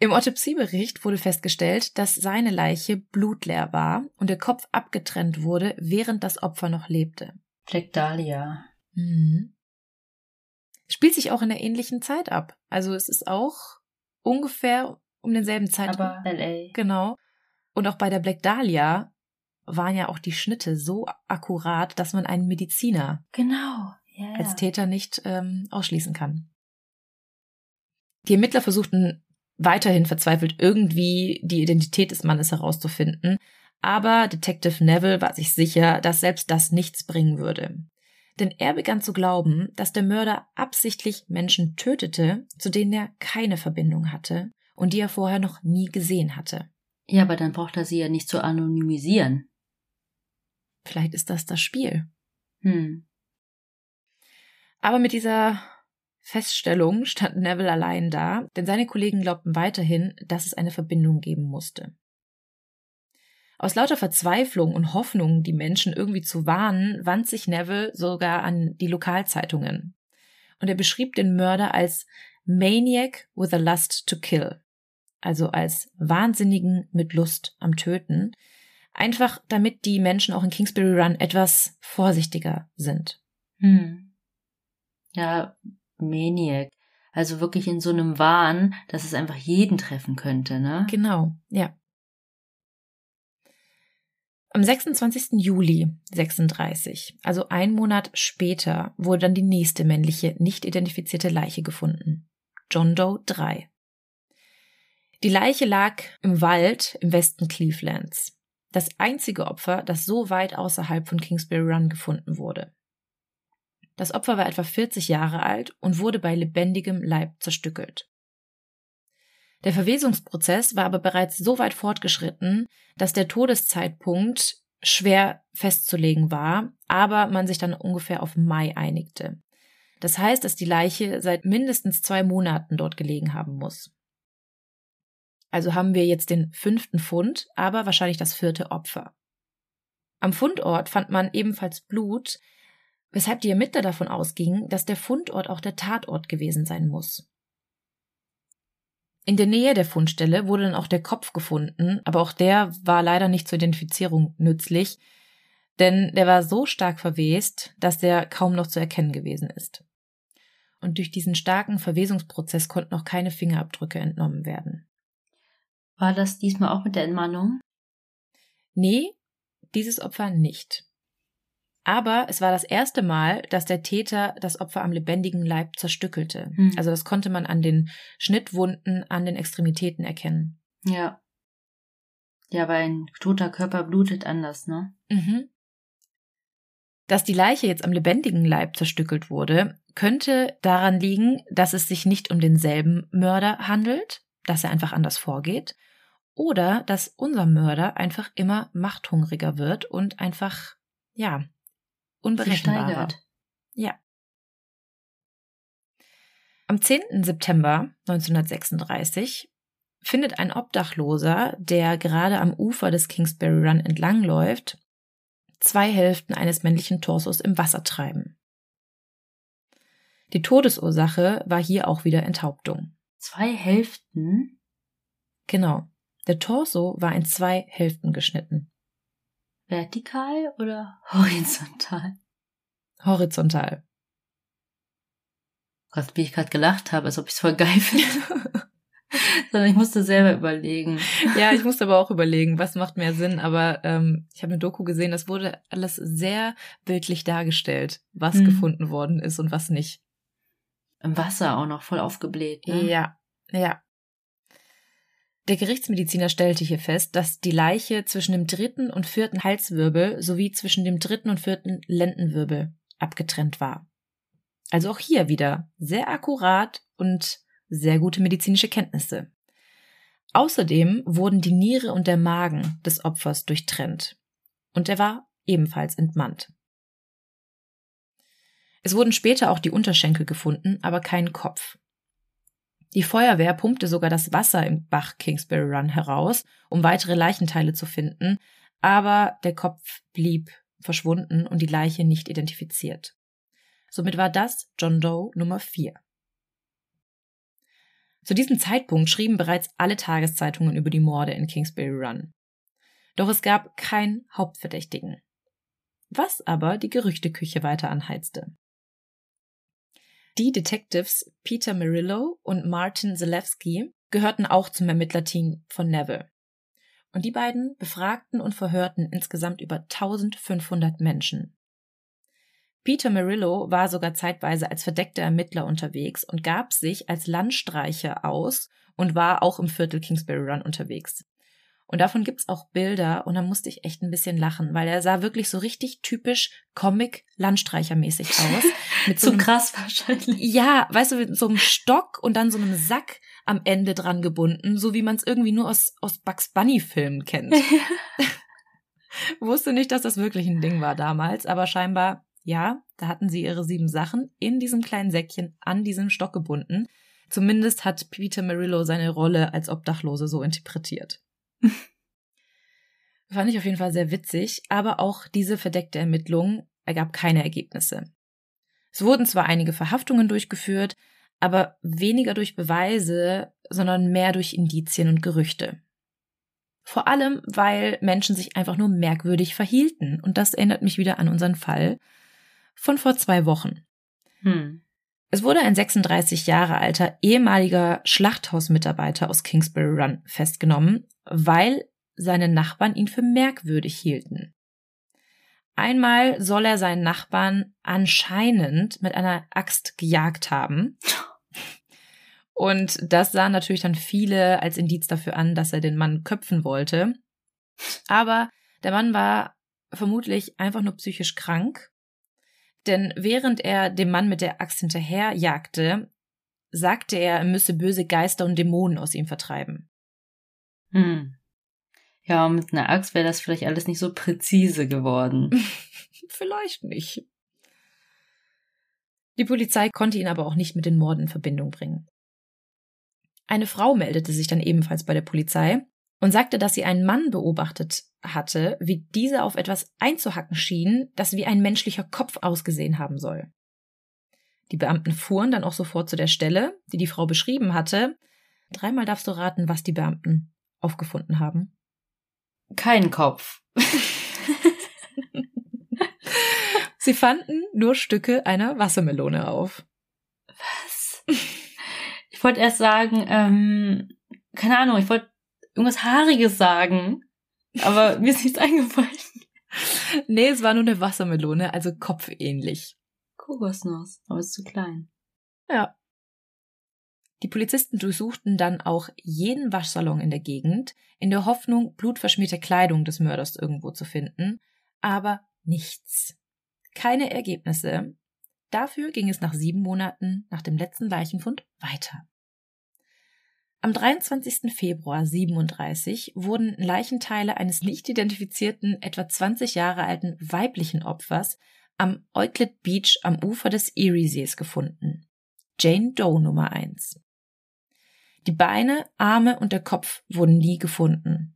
Im Autopsiebericht wurde festgestellt, dass seine Leiche blutleer war und der Kopf abgetrennt wurde, während das Opfer noch lebte. Black Dahlia. Mhm. Spielt sich auch in der ähnlichen Zeit ab. Also es ist auch ungefähr um denselben Zeitraum. Aber LA. Genau. Und auch bei der Black Dahlia waren ja auch die Schnitte so akkurat, dass man einen Mediziner genau. ja, als Täter nicht ähm, ausschließen kann. Die Ermittler versuchten weiterhin verzweifelt irgendwie die Identität des Mannes herauszufinden, aber Detective Neville war sich sicher, dass selbst das nichts bringen würde. Denn er begann zu glauben, dass der Mörder absichtlich Menschen tötete, zu denen er keine Verbindung hatte und die er vorher noch nie gesehen hatte. Ja, aber dann braucht er sie ja nicht zu anonymisieren. Vielleicht ist das das Spiel. Hm. Aber mit dieser Feststellung stand Neville allein da, denn seine Kollegen glaubten weiterhin, dass es eine Verbindung geben musste. Aus lauter Verzweiflung und Hoffnung, die Menschen irgendwie zu warnen, wand sich Neville sogar an die Lokalzeitungen. Und er beschrieb den Mörder als Maniac with a Lust to Kill, also als Wahnsinnigen mit Lust am Töten, einfach damit die Menschen auch in Kingsbury Run etwas vorsichtiger sind. Hm. Ja, Maniac. Also wirklich in so einem Wahn, dass es einfach jeden treffen könnte, ne? Genau, ja. Am 26. Juli 36, also ein Monat später, wurde dann die nächste männliche, nicht identifizierte Leiche gefunden. John Doe 3. Die Leiche lag im Wald im Westen Clevelands. Das einzige Opfer, das so weit außerhalb von Kingsbury Run gefunden wurde. Das Opfer war etwa 40 Jahre alt und wurde bei lebendigem Leib zerstückelt. Der Verwesungsprozess war aber bereits so weit fortgeschritten, dass der Todeszeitpunkt schwer festzulegen war, aber man sich dann ungefähr auf Mai einigte. Das heißt, dass die Leiche seit mindestens zwei Monaten dort gelegen haben muss. Also haben wir jetzt den fünften Fund, aber wahrscheinlich das vierte Opfer. Am Fundort fand man ebenfalls Blut, weshalb die Ermittler davon ausgingen, dass der Fundort auch der Tatort gewesen sein muss. In der Nähe der Fundstelle wurde dann auch der Kopf gefunden, aber auch der war leider nicht zur Identifizierung nützlich, denn der war so stark verwest, dass der kaum noch zu erkennen gewesen ist. Und durch diesen starken Verwesungsprozess konnten auch keine Fingerabdrücke entnommen werden. War das diesmal auch mit der Entmannung? Nee, dieses Opfer nicht. Aber es war das erste Mal, dass der Täter das Opfer am lebendigen Leib zerstückelte. Mhm. Also das konnte man an den Schnittwunden an den Extremitäten erkennen. Ja. Ja, weil ein toter Körper blutet anders, ne? Mhm. Dass die Leiche jetzt am lebendigen Leib zerstückelt wurde, könnte daran liegen, dass es sich nicht um denselben Mörder handelt, dass er einfach anders vorgeht, oder dass unser Mörder einfach immer machthungriger wird und einfach, ja, unberechenbarer. Ja. Am 10. September 1936 findet ein Obdachloser, der gerade am Ufer des Kingsbury Run entlangläuft, zwei Hälften eines männlichen Torsos im Wasser treiben. Die Todesursache war hier auch wieder Enthauptung. Zwei Hälften? Genau. Der Torso war in zwei Hälften geschnitten. Vertikal oder horizontal? Horizontal. Gott, wie ich gerade gelacht habe, als ob ich es voll geil finde. Sondern ich musste selber überlegen. Ja, ich musste aber auch überlegen, was macht mehr Sinn. Aber ähm, ich habe eine Doku gesehen, das wurde alles sehr bildlich dargestellt, was mhm. gefunden worden ist und was nicht. Im Wasser auch noch voll aufgebläht. Ne? Ja, ja. Der Gerichtsmediziner stellte hier fest, dass die Leiche zwischen dem dritten und vierten Halswirbel sowie zwischen dem dritten und vierten Lendenwirbel abgetrennt war. Also auch hier wieder sehr akkurat und sehr gute medizinische Kenntnisse. Außerdem wurden die Niere und der Magen des Opfers durchtrennt. Und er war ebenfalls entmannt. Es wurden später auch die Unterschenkel gefunden, aber kein Kopf. Die Feuerwehr pumpte sogar das Wasser im Bach Kingsbury Run heraus, um weitere Leichenteile zu finden, aber der Kopf blieb verschwunden und die Leiche nicht identifiziert. Somit war das John Doe Nummer 4. Zu diesem Zeitpunkt schrieben bereits alle Tageszeitungen über die Morde in Kingsbury Run. Doch es gab keinen Hauptverdächtigen. Was aber die Gerüchteküche weiter anheizte. Die Detectives Peter Merillo und Martin Zalewski gehörten auch zum Ermittlerteam von Neville. Und die beiden befragten und verhörten insgesamt über 1500 Menschen. Peter Merillo war sogar zeitweise als verdeckter Ermittler unterwegs und gab sich als Landstreicher aus und war auch im Viertel Kingsbury Run unterwegs. Und davon gibt's auch Bilder und da musste ich echt ein bisschen lachen, weil er sah wirklich so richtig typisch Comic-Landstreichermäßig aus. Mit so, so einem, krass wahrscheinlich. Ja, weißt du, mit so einem Stock und dann so einem Sack am Ende dran gebunden, so wie man es irgendwie nur aus, aus Bugs Bunny-Filmen kennt. Wusste nicht, dass das wirklich ein Ding war damals, aber scheinbar, ja, da hatten sie ihre sieben Sachen in diesem kleinen Säckchen an diesem Stock gebunden. Zumindest hat Peter Merillo seine Rolle als Obdachlose so interpretiert. Fand ich auf jeden Fall sehr witzig, aber auch diese verdeckte Ermittlung ergab keine Ergebnisse. Es wurden zwar einige Verhaftungen durchgeführt, aber weniger durch Beweise, sondern mehr durch Indizien und Gerüchte. Vor allem, weil Menschen sich einfach nur merkwürdig verhielten. Und das erinnert mich wieder an unseren Fall von vor zwei Wochen. Hm. Es wurde ein 36 Jahre alter ehemaliger Schlachthausmitarbeiter aus Kingsbury Run festgenommen, weil seine Nachbarn ihn für merkwürdig hielten. Einmal soll er seinen Nachbarn anscheinend mit einer Axt gejagt haben. Und das sahen natürlich dann viele als Indiz dafür an, dass er den Mann köpfen wollte. Aber der Mann war vermutlich einfach nur psychisch krank. Denn während er dem Mann mit der Axt hinterherjagte, sagte er, er müsse böse Geister und Dämonen aus ihm vertreiben. Hm. Ja, mit einer Axt wäre das vielleicht alles nicht so präzise geworden. vielleicht nicht. Die Polizei konnte ihn aber auch nicht mit den Morden in Verbindung bringen. Eine Frau meldete sich dann ebenfalls bei der Polizei und sagte, dass sie einen Mann beobachtet hatte, wie dieser auf etwas einzuhacken schien, das wie ein menschlicher Kopf ausgesehen haben soll. Die Beamten fuhren dann auch sofort zu der Stelle, die die Frau beschrieben hatte. Dreimal darfst du raten, was die Beamten aufgefunden haben. Kein Kopf. Sie fanden nur Stücke einer Wassermelone auf. Was? Ich wollte erst sagen, ähm, keine Ahnung, ich wollte irgendwas Haariges sagen, aber mir ist nichts eingefallen. Nee, es war nur eine Wassermelone, also kopfähnlich. Kokosnuss, aber ist zu klein. Ja. Die Polizisten durchsuchten dann auch jeden Waschsalon in der Gegend, in der Hoffnung, blutverschmierte Kleidung des Mörders irgendwo zu finden, aber nichts. Keine Ergebnisse. Dafür ging es nach sieben Monaten nach dem letzten Leichenfund weiter. Am 23. Februar 37 wurden Leichenteile eines nicht identifizierten, etwa 20 Jahre alten weiblichen Opfers am Euclid Beach am Ufer des Eriesees gefunden. Jane Doe Nummer 1. Die Beine, Arme und der Kopf wurden nie gefunden.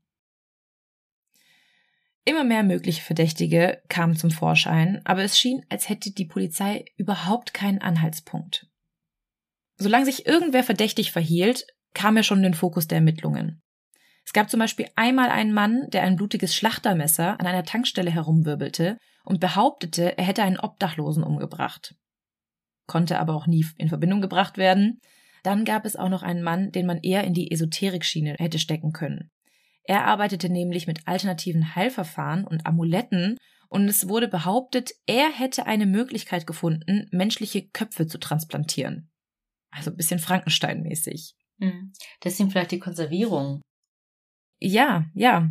Immer mehr mögliche Verdächtige kamen zum Vorschein, aber es schien, als hätte die Polizei überhaupt keinen Anhaltspunkt. Solange sich irgendwer verdächtig verhielt, kam er schon in den Fokus der Ermittlungen. Es gab zum Beispiel einmal einen Mann, der ein blutiges Schlachtermesser an einer Tankstelle herumwirbelte und behauptete, er hätte einen Obdachlosen umgebracht. Konnte aber auch nie in Verbindung gebracht werden, dann gab es auch noch einen Mann, den man eher in die Esoterik-Schiene hätte stecken können. Er arbeitete nämlich mit alternativen Heilverfahren und Amuletten und es wurde behauptet, er hätte eine Möglichkeit gefunden, menschliche Köpfe zu transplantieren. Also ein bisschen Frankenstein-mäßig. Hm. Deswegen vielleicht die Konservierung. Ja, ja.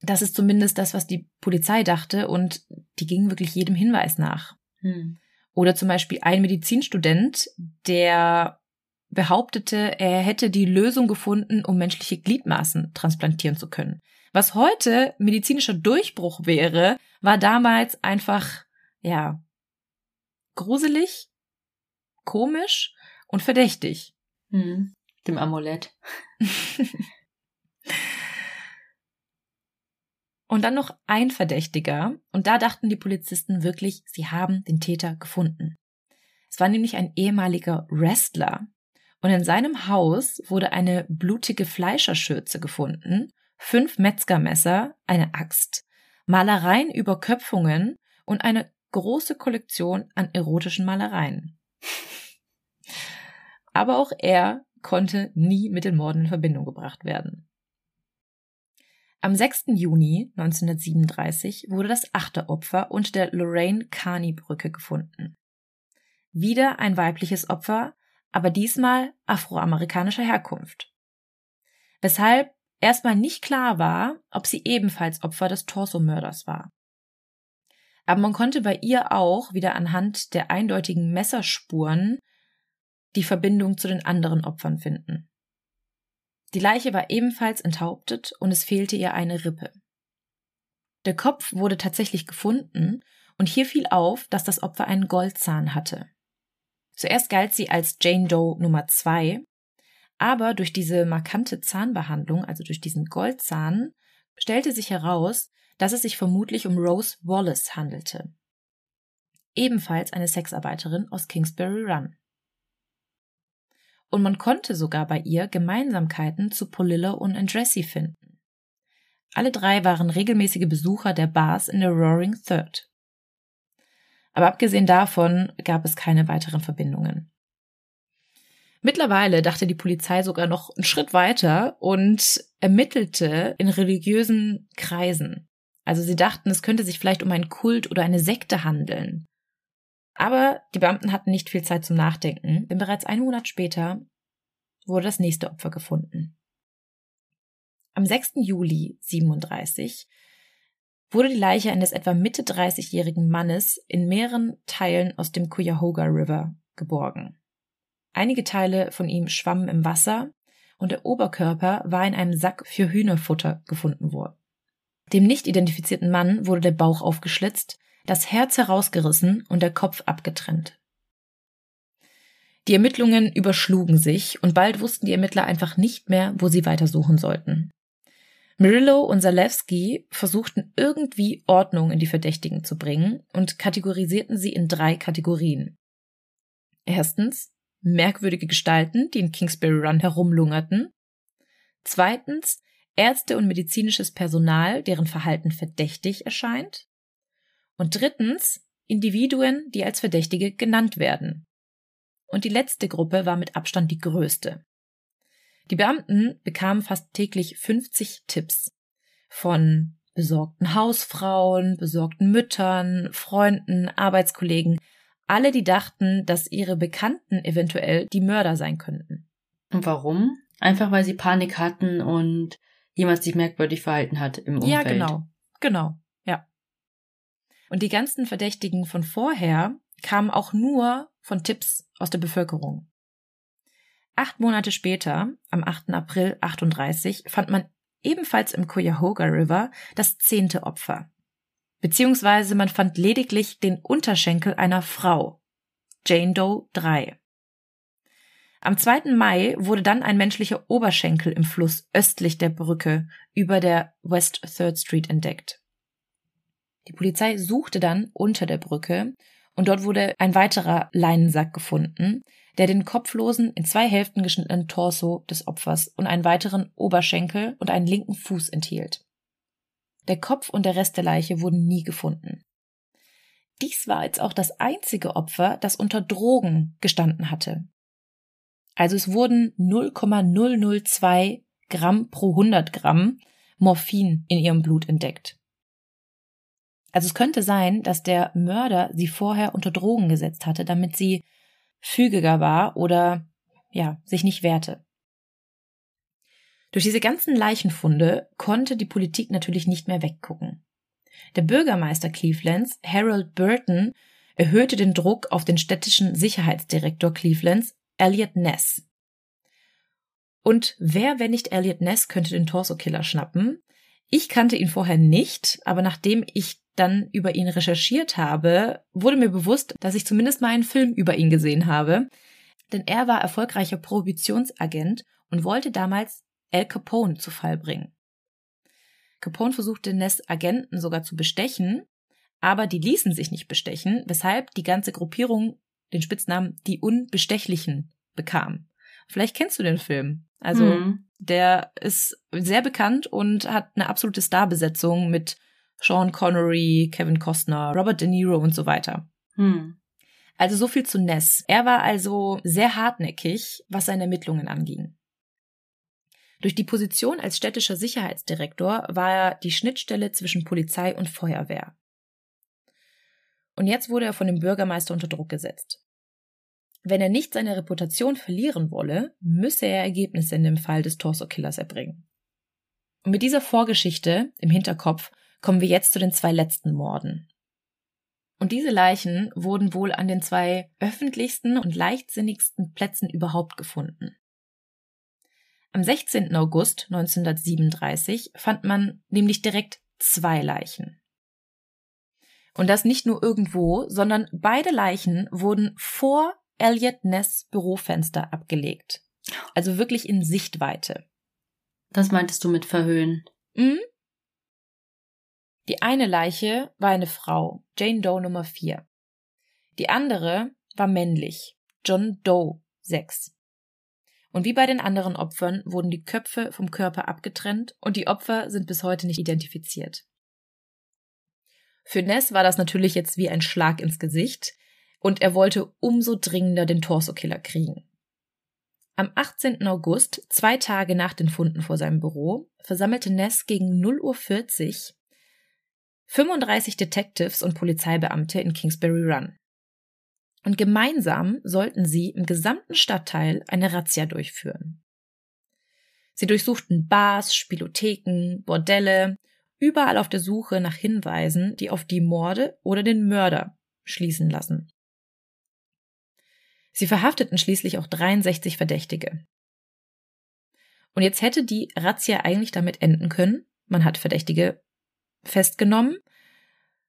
Das ist zumindest das, was die Polizei dachte und die gingen wirklich jedem Hinweis nach. Hm. Oder zum Beispiel ein Medizinstudent, der behauptete, er hätte die Lösung gefunden, um menschliche Gliedmaßen transplantieren zu können. Was heute medizinischer Durchbruch wäre, war damals einfach, ja, gruselig, komisch und verdächtig. Hm, dem Amulett. und dann noch ein Verdächtiger, und da dachten die Polizisten wirklich, sie haben den Täter gefunden. Es war nämlich ein ehemaliger Wrestler, und in seinem Haus wurde eine blutige Fleischerschürze gefunden, fünf Metzgermesser, eine Axt, Malereien über Köpfungen und eine große Kollektion an erotischen Malereien. Aber auch er konnte nie mit den Morden in Verbindung gebracht werden. Am 6. Juni 1937 wurde das achte Opfer unter der Lorraine Carney Brücke gefunden. Wieder ein weibliches Opfer, aber diesmal afroamerikanischer Herkunft. Weshalb erstmal nicht klar war, ob sie ebenfalls Opfer des Torsomörders war. Aber man konnte bei ihr auch wieder anhand der eindeutigen Messerspuren die Verbindung zu den anderen Opfern finden. Die Leiche war ebenfalls enthauptet und es fehlte ihr eine Rippe. Der Kopf wurde tatsächlich gefunden und hier fiel auf, dass das Opfer einen Goldzahn hatte. Zuerst galt sie als Jane Doe Nummer zwei, aber durch diese markante Zahnbehandlung, also durch diesen Goldzahn, stellte sich heraus, dass es sich vermutlich um Rose Wallace handelte. Ebenfalls eine Sexarbeiterin aus Kingsbury Run. Und man konnte sogar bei ihr Gemeinsamkeiten zu Polilla und Andressi finden. Alle drei waren regelmäßige Besucher der Bars in der Roaring Third. Aber abgesehen davon gab es keine weiteren Verbindungen. Mittlerweile dachte die Polizei sogar noch einen Schritt weiter und ermittelte in religiösen Kreisen. Also sie dachten, es könnte sich vielleicht um einen Kult oder eine Sekte handeln. Aber die Beamten hatten nicht viel Zeit zum Nachdenken, denn bereits einen Monat später wurde das nächste Opfer gefunden. Am 6. Juli 37 wurde die Leiche eines etwa Mitte 30-jährigen Mannes in mehreren Teilen aus dem Cuyahoga River geborgen. Einige Teile von ihm schwammen im Wasser und der Oberkörper war in einem Sack für Hühnerfutter gefunden worden. Dem nicht identifizierten Mann wurde der Bauch aufgeschlitzt, das Herz herausgerissen und der Kopf abgetrennt. Die Ermittlungen überschlugen sich und bald wussten die Ermittler einfach nicht mehr, wo sie weitersuchen sollten. Murillo und Zalewski versuchten irgendwie Ordnung in die Verdächtigen zu bringen und kategorisierten sie in drei Kategorien. Erstens merkwürdige Gestalten, die in Kingsbury Run herumlungerten. Zweitens Ärzte und medizinisches Personal, deren Verhalten verdächtig erscheint. Und drittens Individuen, die als Verdächtige genannt werden. Und die letzte Gruppe war mit Abstand die größte. Die Beamten bekamen fast täglich 50 Tipps von besorgten Hausfrauen, besorgten Müttern, Freunden, Arbeitskollegen, alle, die dachten, dass ihre Bekannten eventuell die Mörder sein könnten. Und warum? Einfach weil sie Panik hatten und jemand sich merkwürdig verhalten hat im Umfeld. Ja, genau. Genau. Ja. Und die ganzen Verdächtigen von vorher kamen auch nur von Tipps aus der Bevölkerung. Acht Monate später, am 8. April 38, fand man ebenfalls im Cuyahoga River das zehnte Opfer. Beziehungsweise man fand lediglich den Unterschenkel einer Frau. Jane Doe 3. Am 2. Mai wurde dann ein menschlicher Oberschenkel im Fluss östlich der Brücke über der West Third Street entdeckt. Die Polizei suchte dann unter der Brücke und dort wurde ein weiterer Leinensack gefunden, der den kopflosen, in zwei Hälften geschnittenen Torso des Opfers und einen weiteren Oberschenkel und einen linken Fuß enthielt. Der Kopf und der Rest der Leiche wurden nie gefunden. Dies war jetzt auch das einzige Opfer, das unter Drogen gestanden hatte. Also es wurden 0,002 Gramm pro 100 Gramm Morphin in ihrem Blut entdeckt. Also es könnte sein, dass der Mörder sie vorher unter Drogen gesetzt hatte, damit sie fügiger war oder ja, sich nicht wehrte. Durch diese ganzen Leichenfunde konnte die Politik natürlich nicht mehr weggucken. Der Bürgermeister Clevelands, Harold Burton, erhöhte den Druck auf den städtischen Sicherheitsdirektor Clevelands, Elliot Ness. Und wer, wenn nicht Elliot Ness, könnte den Torso-Killer schnappen? Ich kannte ihn vorher nicht, aber nachdem ich dann über ihn recherchiert habe, wurde mir bewusst, dass ich zumindest mal einen Film über ihn gesehen habe. Denn er war erfolgreicher Prohibitionsagent und wollte damals Al Capone zu Fall bringen. Capone versuchte Ness Agenten sogar zu bestechen, aber die ließen sich nicht bestechen, weshalb die ganze Gruppierung den Spitznamen die Unbestechlichen bekam. Vielleicht kennst du den Film. Also mhm. der ist sehr bekannt und hat eine absolute Starbesetzung mit Sean Connery, Kevin Costner, Robert De Niro und so weiter. Hm. Also so viel zu Ness. Er war also sehr hartnäckig, was seine Ermittlungen anging. Durch die Position als städtischer Sicherheitsdirektor war er die Schnittstelle zwischen Polizei und Feuerwehr. Und jetzt wurde er von dem Bürgermeister unter Druck gesetzt. Wenn er nicht seine Reputation verlieren wolle, müsse er Ergebnisse in dem Fall des Torso-Killers erbringen. Und mit dieser Vorgeschichte im Hinterkopf kommen wir jetzt zu den zwei letzten Morden. Und diese Leichen wurden wohl an den zwei öffentlichsten und leichtsinnigsten Plätzen überhaupt gefunden. Am 16. August 1937 fand man nämlich direkt zwei Leichen. Und das nicht nur irgendwo, sondern beide Leichen wurden vor Elliot Ness Bürofenster abgelegt. Also wirklich in Sichtweite. Das meintest du mit verhöhnen? Mhm. Die eine Leiche war eine Frau, Jane Doe Nummer 4. Die andere war männlich, John Doe 6. Und wie bei den anderen Opfern wurden die Köpfe vom Körper abgetrennt und die Opfer sind bis heute nicht identifiziert. Für Ness war das natürlich jetzt wie ein Schlag ins Gesicht und er wollte umso dringender den Torso-Killer kriegen. Am 18. August, zwei Tage nach den Funden vor seinem Büro, versammelte Ness gegen 0.40 Uhr 35 Detectives und Polizeibeamte in Kingsbury Run. Und gemeinsam sollten sie im gesamten Stadtteil eine Razzia durchführen. Sie durchsuchten Bars, Spielotheken, Bordelle, überall auf der Suche nach Hinweisen, die auf die Morde oder den Mörder schließen lassen. Sie verhafteten schließlich auch 63 Verdächtige. Und jetzt hätte die Razzia eigentlich damit enden können, man hat Verdächtige festgenommen,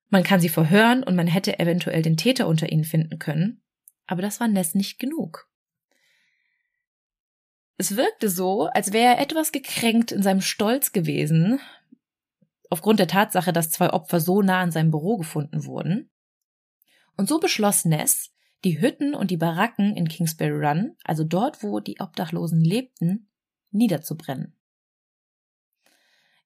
man kann sie verhören und man hätte eventuell den Täter unter ihnen finden können, aber das war Ness nicht genug. Es wirkte so, als wäre er etwas gekränkt in seinem Stolz gewesen, aufgrund der Tatsache, dass zwei Opfer so nah an seinem Büro gefunden wurden. Und so beschloss Ness, die Hütten und die Baracken in Kingsbury Run, also dort, wo die Obdachlosen lebten, niederzubrennen.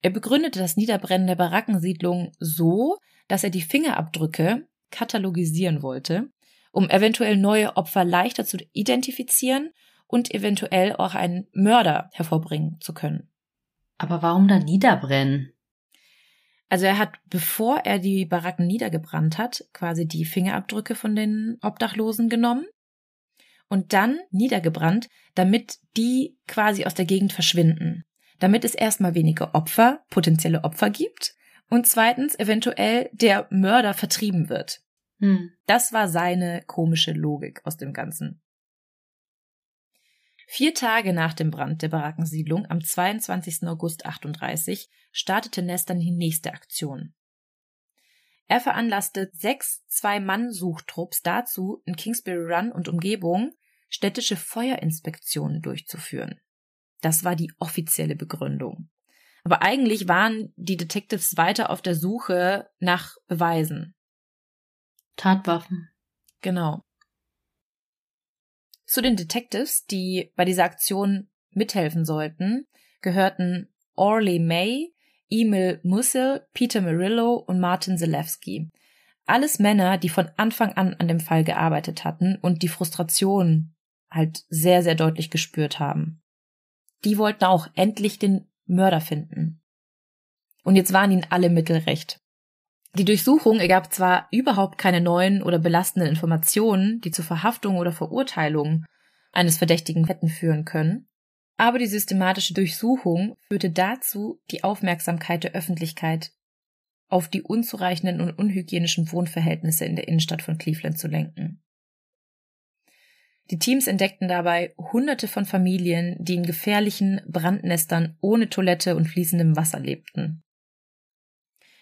Er begründete das Niederbrennen der Barackensiedlung so, dass er die Fingerabdrücke katalogisieren wollte, um eventuell neue Opfer leichter zu identifizieren und eventuell auch einen Mörder hervorbringen zu können. Aber warum dann niederbrennen? Also er hat, bevor er die Baracken niedergebrannt hat, quasi die Fingerabdrücke von den Obdachlosen genommen und dann niedergebrannt, damit die quasi aus der Gegend verschwinden. Damit es erstmal weniger Opfer, potenzielle Opfer gibt und zweitens eventuell der Mörder vertrieben wird. Hm. Das war seine komische Logik aus dem Ganzen. Vier Tage nach dem Brand der Barackensiedlung am 22. August 38 startete Ness dann die nächste Aktion. Er veranlasste sechs Zwei-Mann-Suchtrupps dazu, in Kingsbury Run und Umgebung städtische Feuerinspektionen durchzuführen. Das war die offizielle Begründung. Aber eigentlich waren die Detectives weiter auf der Suche nach Beweisen. Tatwaffen. Genau. Zu den Detectives, die bei dieser Aktion mithelfen sollten, gehörten Orley May, Emil Mussel, Peter Murillo und Martin Zelewski. Alles Männer, die von Anfang an an dem Fall gearbeitet hatten und die Frustration halt sehr, sehr deutlich gespürt haben. Die wollten auch endlich den Mörder finden. Und jetzt waren ihnen alle Mittel recht. Die Durchsuchung ergab zwar überhaupt keine neuen oder belastenden Informationen, die zur Verhaftung oder Verurteilung eines Verdächtigen hätten führen können, aber die systematische Durchsuchung führte dazu, die Aufmerksamkeit der Öffentlichkeit auf die unzureichenden und unhygienischen Wohnverhältnisse in der Innenstadt von Cleveland zu lenken. Die Teams entdeckten dabei Hunderte von Familien, die in gefährlichen Brandnestern ohne Toilette und fließendem Wasser lebten.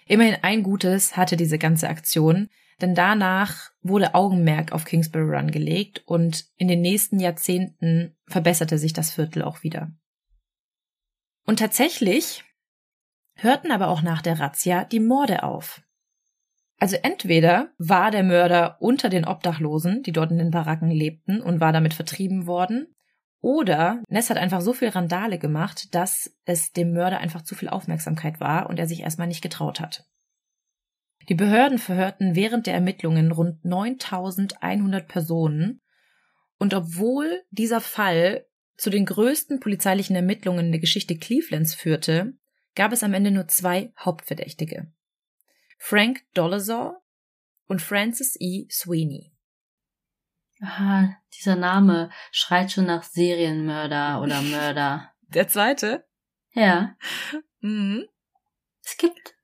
Immerhin ein Gutes hatte diese ganze Aktion, denn danach wurde Augenmerk auf Kingsbury Run gelegt und in den nächsten Jahrzehnten verbesserte sich das Viertel auch wieder. Und tatsächlich hörten aber auch nach der Razzia die Morde auf. Also entweder war der Mörder unter den Obdachlosen, die dort in den Baracken lebten, und war damit vertrieben worden, oder Ness hat einfach so viel Randale gemacht, dass es dem Mörder einfach zu viel Aufmerksamkeit war und er sich erstmal nicht getraut hat. Die Behörden verhörten während der Ermittlungen rund 9100 Personen und obwohl dieser Fall zu den größten polizeilichen Ermittlungen in der Geschichte Clevelands führte, gab es am Ende nur zwei Hauptverdächtige. Frank Dolezal und Francis E. Sweeney. Aha, dieser Name schreit schon nach Serienmörder oder Mörder. Der zweite? Ja. Mhm. Es gibt.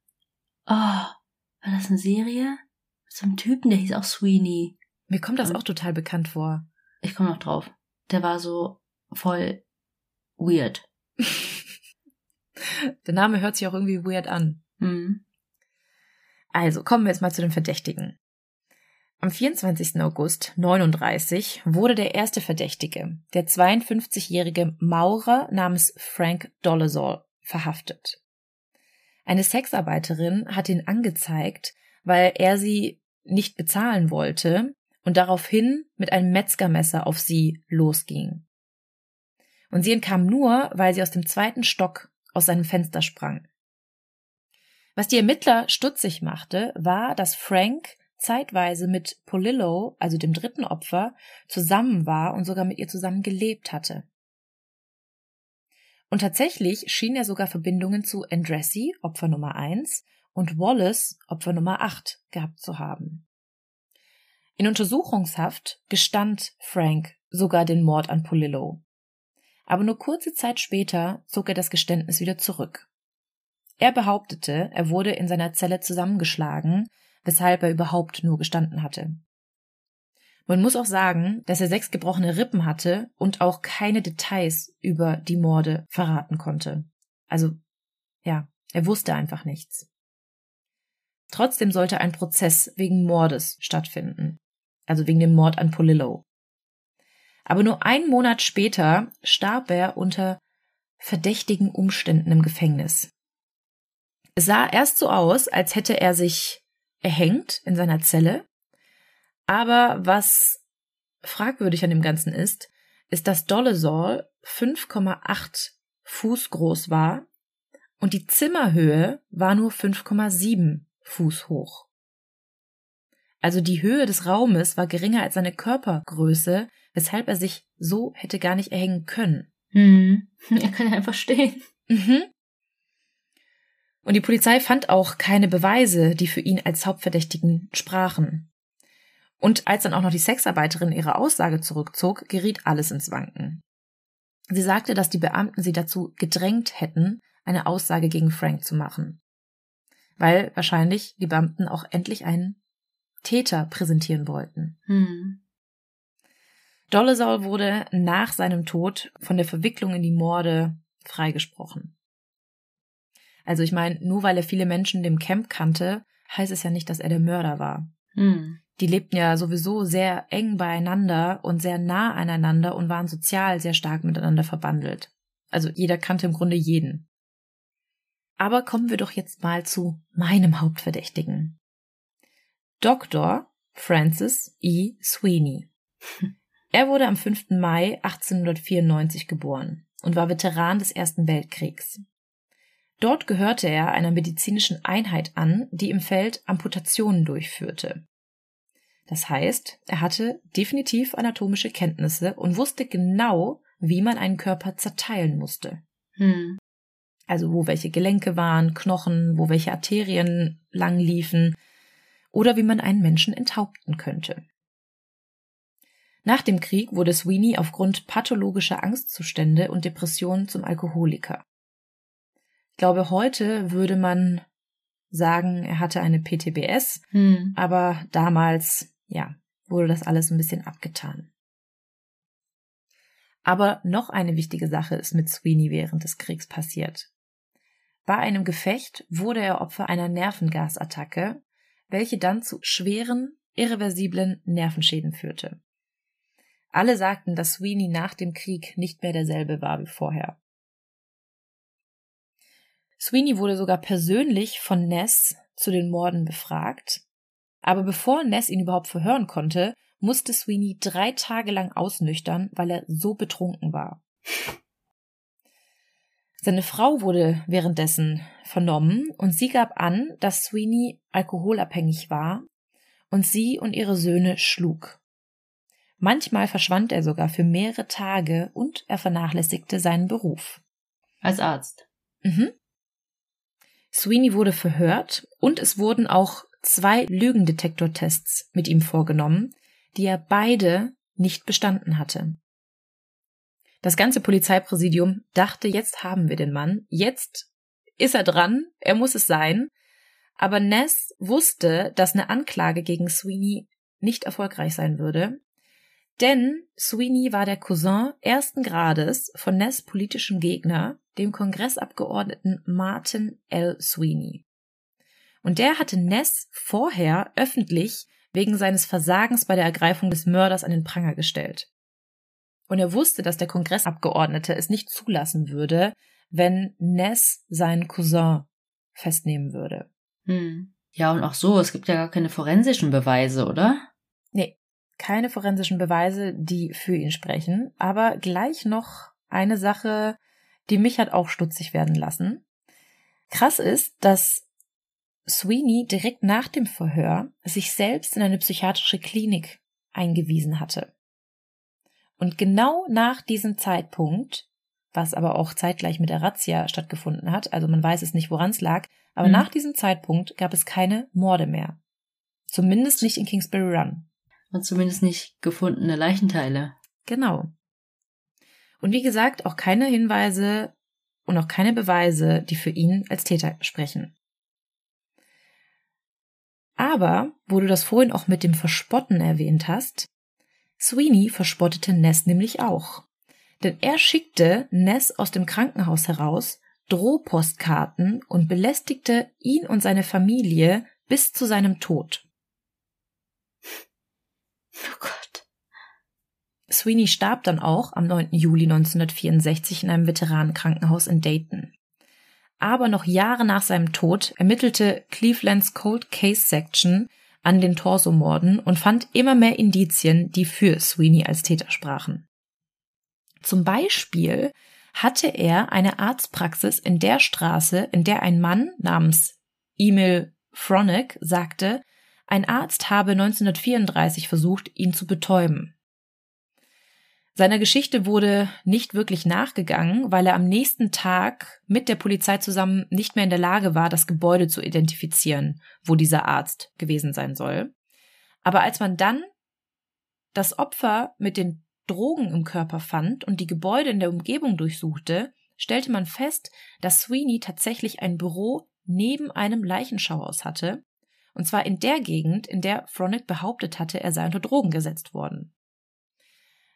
Oh, war das eine Serie? Mit so einem Typen, der hieß auch Sweeney. Mir kommt das auch total bekannt vor. Ich komme noch drauf. Der war so voll weird. der Name hört sich auch irgendwie weird an. Mhm. Also kommen wir jetzt mal zu den Verdächtigen. Am 24. August 39 wurde der erste Verdächtige, der 52-jährige Maurer namens Frank Dolezal, verhaftet. Eine Sexarbeiterin hat ihn angezeigt, weil er sie nicht bezahlen wollte und daraufhin mit einem Metzgermesser auf sie losging. Und sie entkam nur, weil sie aus dem zweiten Stock aus seinem Fenster sprang. Was die Ermittler stutzig machte, war, dass Frank zeitweise mit Polillo, also dem dritten Opfer, zusammen war und sogar mit ihr zusammen gelebt hatte. Und tatsächlich schien er sogar Verbindungen zu Andressi, Opfer Nummer 1, und Wallace, Opfer Nummer 8, gehabt zu haben. In Untersuchungshaft gestand Frank sogar den Mord an Polillo. Aber nur kurze Zeit später zog er das Geständnis wieder zurück. Er behauptete, er wurde in seiner Zelle zusammengeschlagen, weshalb er überhaupt nur gestanden hatte. Man muss auch sagen, dass er sechs gebrochene Rippen hatte und auch keine Details über die Morde verraten konnte. Also, ja, er wusste einfach nichts. Trotzdem sollte ein Prozess wegen Mordes stattfinden, also wegen dem Mord an Polillo. Aber nur einen Monat später starb er unter verdächtigen Umständen im Gefängnis. Es sah erst so aus, als hätte er sich erhängt in seiner Zelle, aber was fragwürdig an dem Ganzen ist, ist, dass Dolezal 5,8 Fuß groß war und die Zimmerhöhe war nur 5,7 Fuß hoch. Also die Höhe des Raumes war geringer als seine Körpergröße, weshalb er sich so hätte gar nicht erhängen können. Hm. Er kann einfach stehen. Mhm. Und die Polizei fand auch keine Beweise, die für ihn als Hauptverdächtigen sprachen. Und als dann auch noch die Sexarbeiterin ihre Aussage zurückzog, geriet alles ins Wanken. Sie sagte, dass die Beamten sie dazu gedrängt hätten, eine Aussage gegen Frank zu machen. Weil wahrscheinlich die Beamten auch endlich einen Täter präsentieren wollten. Hm. Dolezal wurde nach seinem Tod von der Verwicklung in die Morde freigesprochen. Also ich meine, nur weil er viele Menschen dem Camp kannte, heißt es ja nicht, dass er der Mörder war. Hm. Die lebten ja sowieso sehr eng beieinander und sehr nah aneinander und waren sozial sehr stark miteinander verbandelt. Also jeder kannte im Grunde jeden. Aber kommen wir doch jetzt mal zu meinem Hauptverdächtigen. Dr. Francis E. Sweeney. Er wurde am 5. Mai 1894 geboren und war Veteran des Ersten Weltkriegs. Dort gehörte er einer medizinischen Einheit an, die im Feld Amputationen durchführte. Das heißt, er hatte definitiv anatomische Kenntnisse und wusste genau, wie man einen Körper zerteilen musste. Hm. Also wo welche Gelenke waren, Knochen, wo welche Arterien lang liefen oder wie man einen Menschen enthaupten könnte. Nach dem Krieg wurde Sweeney aufgrund pathologischer Angstzustände und Depressionen zum Alkoholiker. Ich glaube, heute würde man sagen, er hatte eine PTBS, Hm. aber damals, ja, wurde das alles ein bisschen abgetan. Aber noch eine wichtige Sache ist mit Sweeney während des Kriegs passiert. Bei einem Gefecht wurde er Opfer einer Nervengasattacke, welche dann zu schweren, irreversiblen Nervenschäden führte. Alle sagten, dass Sweeney nach dem Krieg nicht mehr derselbe war wie vorher. Sweeney wurde sogar persönlich von Ness zu den Morden befragt, aber bevor Ness ihn überhaupt verhören konnte, musste Sweeney drei Tage lang ausnüchtern, weil er so betrunken war. Seine Frau wurde währenddessen vernommen und sie gab an, dass Sweeney alkoholabhängig war und sie und ihre Söhne schlug. Manchmal verschwand er sogar für mehrere Tage und er vernachlässigte seinen Beruf. Als Arzt. Mhm. Sweeney wurde verhört und es wurden auch zwei Lügendetektortests mit ihm vorgenommen, die er beide nicht bestanden hatte. Das ganze Polizeipräsidium dachte, jetzt haben wir den Mann, jetzt ist er dran, er muss es sein. Aber Ness wusste, dass eine Anklage gegen Sweeney nicht erfolgreich sein würde, denn Sweeney war der Cousin ersten Grades von Ness politischem Gegner, dem Kongressabgeordneten Martin L. Sweeney. Und der hatte Ness vorher öffentlich wegen seines Versagens bei der Ergreifung des Mörders an den Pranger gestellt. Und er wusste, dass der Kongressabgeordnete es nicht zulassen würde, wenn Ness seinen Cousin festnehmen würde. Hm. Ja, und auch so, es gibt ja gar keine forensischen Beweise, oder? Keine forensischen Beweise, die für ihn sprechen, aber gleich noch eine Sache, die mich hat auch stutzig werden lassen. Krass ist, dass Sweeney direkt nach dem Verhör sich selbst in eine psychiatrische Klinik eingewiesen hatte. Und genau nach diesem Zeitpunkt was aber auch zeitgleich mit der Razzia stattgefunden hat. Also man weiß es nicht, woran es lag. Aber Mhm. nach diesem Zeitpunkt gab es keine Morde mehr. Zumindest nicht in Kingsbury Run. Und zumindest nicht gefundene Leichenteile. Genau. Und wie gesagt, auch keine Hinweise und auch keine Beweise, die für ihn als Täter sprechen. Aber, wo du das vorhin auch mit dem Verspotten erwähnt hast, Sweeney verspottete Ness nämlich auch. Denn er schickte Ness aus dem Krankenhaus heraus Drohpostkarten und belästigte ihn und seine Familie bis zu seinem Tod. Oh Gott. Sweeney starb dann auch am 9. Juli 1964 in einem Veteranenkrankenhaus in Dayton. Aber noch Jahre nach seinem Tod ermittelte Clevelands Cold Case Section an den Torsomorden und fand immer mehr Indizien, die für Sweeney als Täter sprachen. Zum Beispiel hatte er eine Arztpraxis in der Straße, in der ein Mann namens Emil Fronick sagte, ein Arzt habe 1934 versucht, ihn zu betäuben. Seiner Geschichte wurde nicht wirklich nachgegangen, weil er am nächsten Tag mit der Polizei zusammen nicht mehr in der Lage war, das Gebäude zu identifizieren, wo dieser Arzt gewesen sein soll. Aber als man dann das Opfer mit den Drogen im Körper fand und die Gebäude in der Umgebung durchsuchte, stellte man fest, dass Sweeney tatsächlich ein Büro neben einem Leichenschauhaus hatte, und zwar in der Gegend, in der Fronick behauptet hatte, er sei unter Drogen gesetzt worden.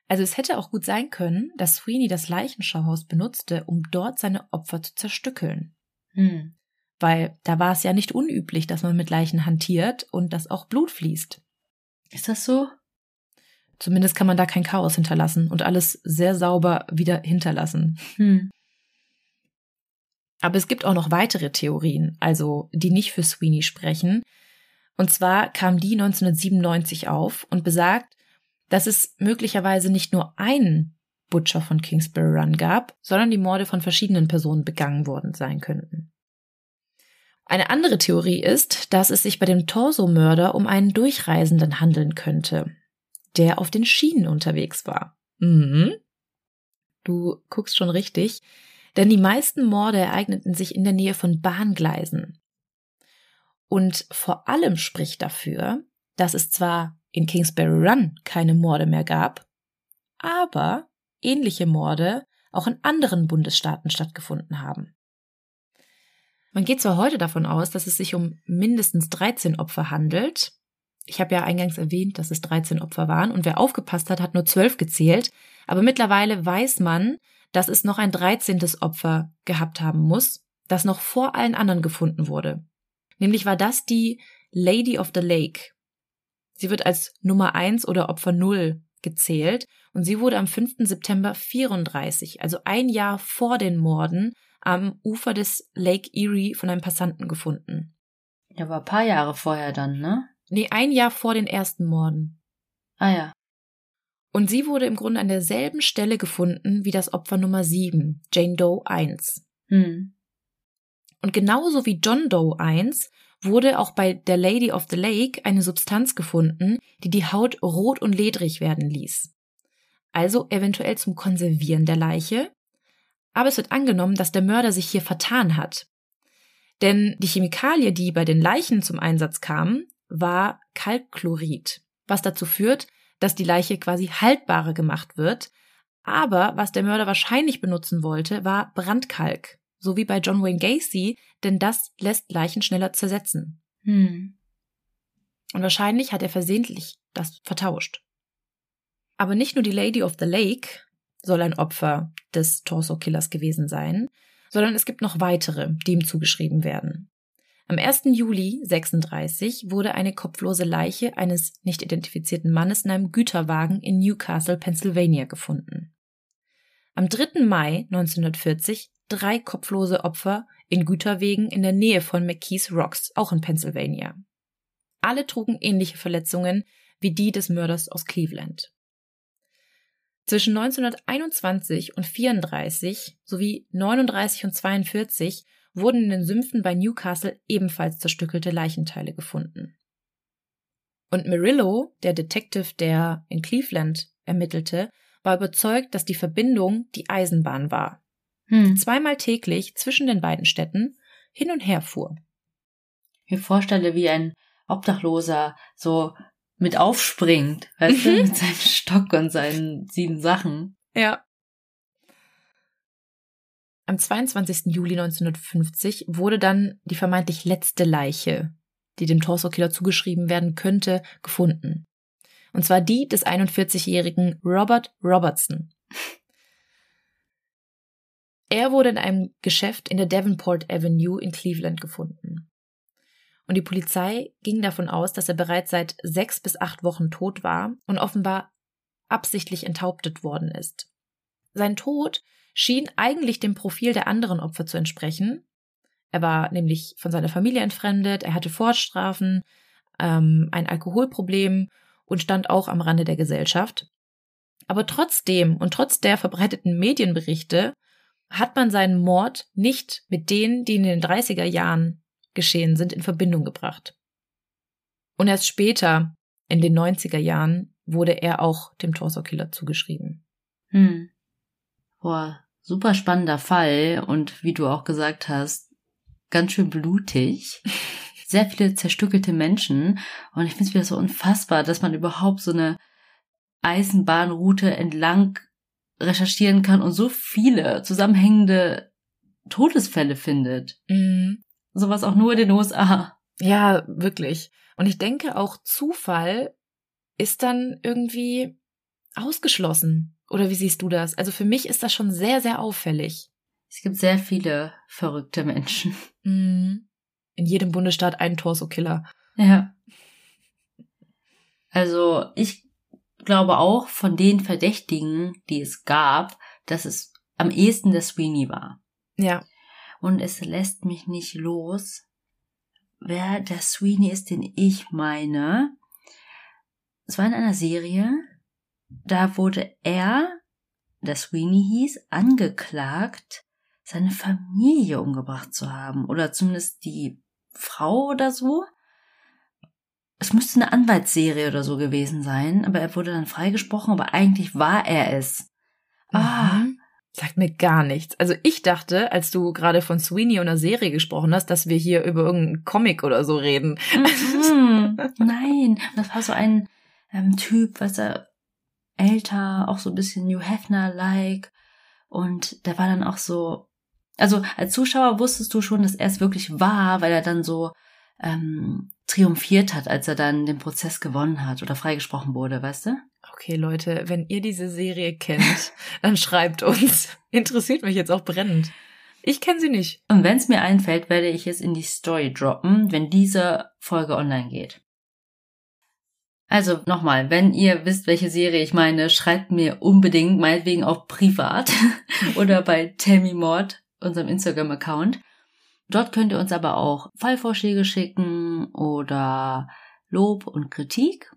Also es hätte auch gut sein können, dass Sweeney das Leichenschauhaus benutzte, um dort seine Opfer zu zerstückeln. Hm. Weil da war es ja nicht unüblich, dass man mit Leichen hantiert und dass auch Blut fließt. Ist das so? Zumindest kann man da kein Chaos hinterlassen und alles sehr sauber wieder hinterlassen. Hm. Aber es gibt auch noch weitere Theorien, also die nicht für Sweeney sprechen. Und zwar kam die 1997 auf und besagt, dass es möglicherweise nicht nur einen Butcher von Kingsbury Run gab, sondern die Morde von verschiedenen Personen begangen worden sein könnten. Eine andere Theorie ist, dass es sich bei dem Torso-Mörder um einen Durchreisenden handeln könnte, der auf den Schienen unterwegs war. Mhm. Du guckst schon richtig, denn die meisten Morde ereigneten sich in der Nähe von Bahngleisen. Und vor allem spricht dafür, dass es zwar in Kingsbury Run keine Morde mehr gab, aber ähnliche Morde auch in anderen Bundesstaaten stattgefunden haben. Man geht zwar heute davon aus, dass es sich um mindestens 13 Opfer handelt. Ich habe ja eingangs erwähnt, dass es 13 Opfer waren und wer aufgepasst hat, hat nur 12 gezählt. Aber mittlerweile weiß man, dass es noch ein 13. Opfer gehabt haben muss, das noch vor allen anderen gefunden wurde. Nämlich war das die Lady of the Lake. Sie wird als Nummer 1 oder Opfer 0 gezählt und sie wurde am 5. September 34, also ein Jahr vor den Morden, am Ufer des Lake Erie von einem Passanten gefunden. Ja, war ein paar Jahre vorher dann, ne? Nee, ein Jahr vor den ersten Morden. Ah ja. Und sie wurde im Grunde an derselben Stelle gefunden wie das Opfer Nummer 7, Jane Doe 1. Hm. Und genauso wie John Doe 1 wurde auch bei der Lady of the Lake eine Substanz gefunden, die die Haut rot und ledrig werden ließ. Also eventuell zum Konservieren der Leiche. Aber es wird angenommen, dass der Mörder sich hier vertan hat. Denn die Chemikalie, die bei den Leichen zum Einsatz kam, war Kalkchlorid, was dazu führt, dass die Leiche quasi haltbarer gemacht wird. Aber was der Mörder wahrscheinlich benutzen wollte, war Brandkalk, so wie bei John Wayne Gacy, denn das lässt Leichen schneller zersetzen. Hm. Und wahrscheinlich hat er versehentlich das vertauscht. Aber nicht nur die Lady of the Lake soll ein Opfer des Torso-Killers gewesen sein, sondern es gibt noch weitere, die ihm zugeschrieben werden. Am 1. Juli 36 wurde eine kopflose Leiche eines nicht identifizierten Mannes in einem Güterwagen in Newcastle, Pennsylvania gefunden. Am 3. Mai 1940 drei kopflose Opfer in Güterwegen in der Nähe von McKees Rocks, auch in Pennsylvania. Alle trugen ähnliche Verletzungen wie die des Mörders aus Cleveland. Zwischen 1921 und 34 sowie 39 und 42 wurden in den Sümpfen bei Newcastle ebenfalls zerstückelte Leichenteile gefunden. Und Murillo, der Detective, der in Cleveland ermittelte, war überzeugt, dass die Verbindung die Eisenbahn war, hm. zweimal täglich zwischen den beiden Städten hin und her fuhr. Ich mir vorstelle, wie ein Obdachloser so mit aufspringt, weißt du, mhm. mit seinem Stock und seinen sieben Sachen. Ja. Am 22. Juli 1950 wurde dann die vermeintlich letzte Leiche, die dem Torso-Killer zugeschrieben werden könnte, gefunden. Und zwar die des 41-jährigen Robert Robertson. Er wurde in einem Geschäft in der Davenport Avenue in Cleveland gefunden. Und die Polizei ging davon aus, dass er bereits seit sechs bis acht Wochen tot war und offenbar absichtlich enthauptet worden ist. Sein Tod schien eigentlich dem Profil der anderen Opfer zu entsprechen. Er war nämlich von seiner Familie entfremdet, er hatte Vorstrafen, ähm, ein Alkoholproblem und stand auch am Rande der Gesellschaft. Aber trotzdem und trotz der verbreiteten Medienberichte hat man seinen Mord nicht mit denen, die in den 30er Jahren geschehen sind, in Verbindung gebracht. Und erst später, in den 90er Jahren, wurde er auch dem Torso-Killer zugeschrieben. Hm. Boah, super spannender Fall und wie du auch gesagt hast, ganz schön blutig. Sehr viele zerstückelte Menschen und ich finde es wieder so unfassbar, dass man überhaupt so eine Eisenbahnroute entlang recherchieren kann und so viele zusammenhängende Todesfälle findet. Mhm. Sowas auch nur in den USA. Ja, wirklich. Und ich denke auch Zufall ist dann irgendwie ausgeschlossen. Oder wie siehst du das? Also für mich ist das schon sehr, sehr auffällig. Es gibt sehr viele verrückte Menschen. Mhm. In jedem Bundesstaat ein Torso-Killer. Ja. Also ich glaube auch von den Verdächtigen, die es gab, dass es am ehesten der Sweeney war. Ja. Und es lässt mich nicht los, wer der Sweeney ist, den ich meine. Es war in einer Serie, da wurde er, der Sweeney hieß, angeklagt, seine Familie umgebracht zu haben. Oder zumindest die Frau oder so es müsste eine Anwaltsserie oder so gewesen sein, aber er wurde dann freigesprochen, aber eigentlich war er es. Ah. Mhm. Sagt mir gar nichts. Also ich dachte, als du gerade von Sweeney und einer Serie gesprochen hast, dass wir hier über irgendeinen Comic oder so reden. Mhm. Nein, das war so ein ähm, Typ, was er älter, auch so ein bisschen New Hefner-like. Und der war dann auch so, also als Zuschauer wusstest du schon, dass er es wirklich war, weil er dann so ähm, triumphiert hat, als er dann den Prozess gewonnen hat oder freigesprochen wurde, weißt du? Okay, Leute, wenn ihr diese Serie kennt, dann schreibt uns. Interessiert mich jetzt auch brennend. Ich kenne sie nicht. Und wenn es mir einfällt, werde ich es in die Story droppen, wenn diese Folge online geht. Also nochmal, wenn ihr wisst, welche Serie ich meine, schreibt mir unbedingt, meinetwegen auch privat oder bei Me Mord, unserem Instagram-Account. Dort könnt ihr uns aber auch Fallvorschläge schicken oder Lob und Kritik.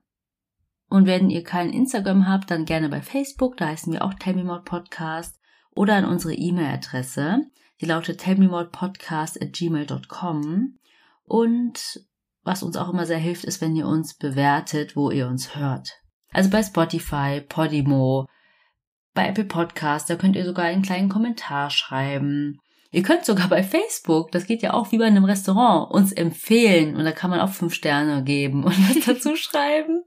Und wenn ihr kein Instagram habt, dann gerne bei Facebook, da heißen wir auch Tellmemod Podcast oder an unsere E-Mail-Adresse. Die lautet tellmemodpodcast at gmail.com. Und was uns auch immer sehr hilft, ist, wenn ihr uns bewertet, wo ihr uns hört. Also bei Spotify, Podimo, bei Apple Podcast, da könnt ihr sogar einen kleinen Kommentar schreiben. Ihr könnt sogar bei Facebook, das geht ja auch wie bei einem Restaurant, uns empfehlen und da kann man auch fünf Sterne geben und was dazu schreiben.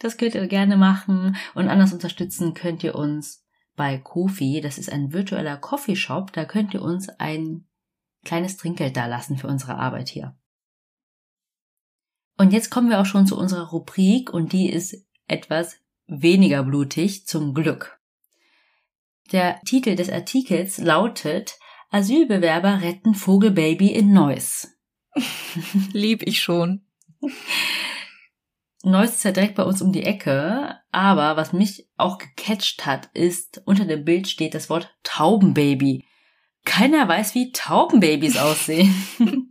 Das könnt ihr gerne machen und anders unterstützen könnt ihr uns bei Kofi. Das ist ein virtueller Coffeeshop. Da könnt ihr uns ein kleines Trinkgeld dalassen für unsere Arbeit hier. Und jetzt kommen wir auch schon zu unserer Rubrik und die ist etwas weniger blutig, zum Glück. Der Titel des Artikels lautet Asylbewerber retten Vogelbaby in Neuss. Lieb ich schon. Neuss ist ja direkt bei uns um die Ecke, aber was mich auch gecatcht hat, ist, unter dem Bild steht das Wort Taubenbaby. Keiner weiß, wie Taubenbabys aussehen.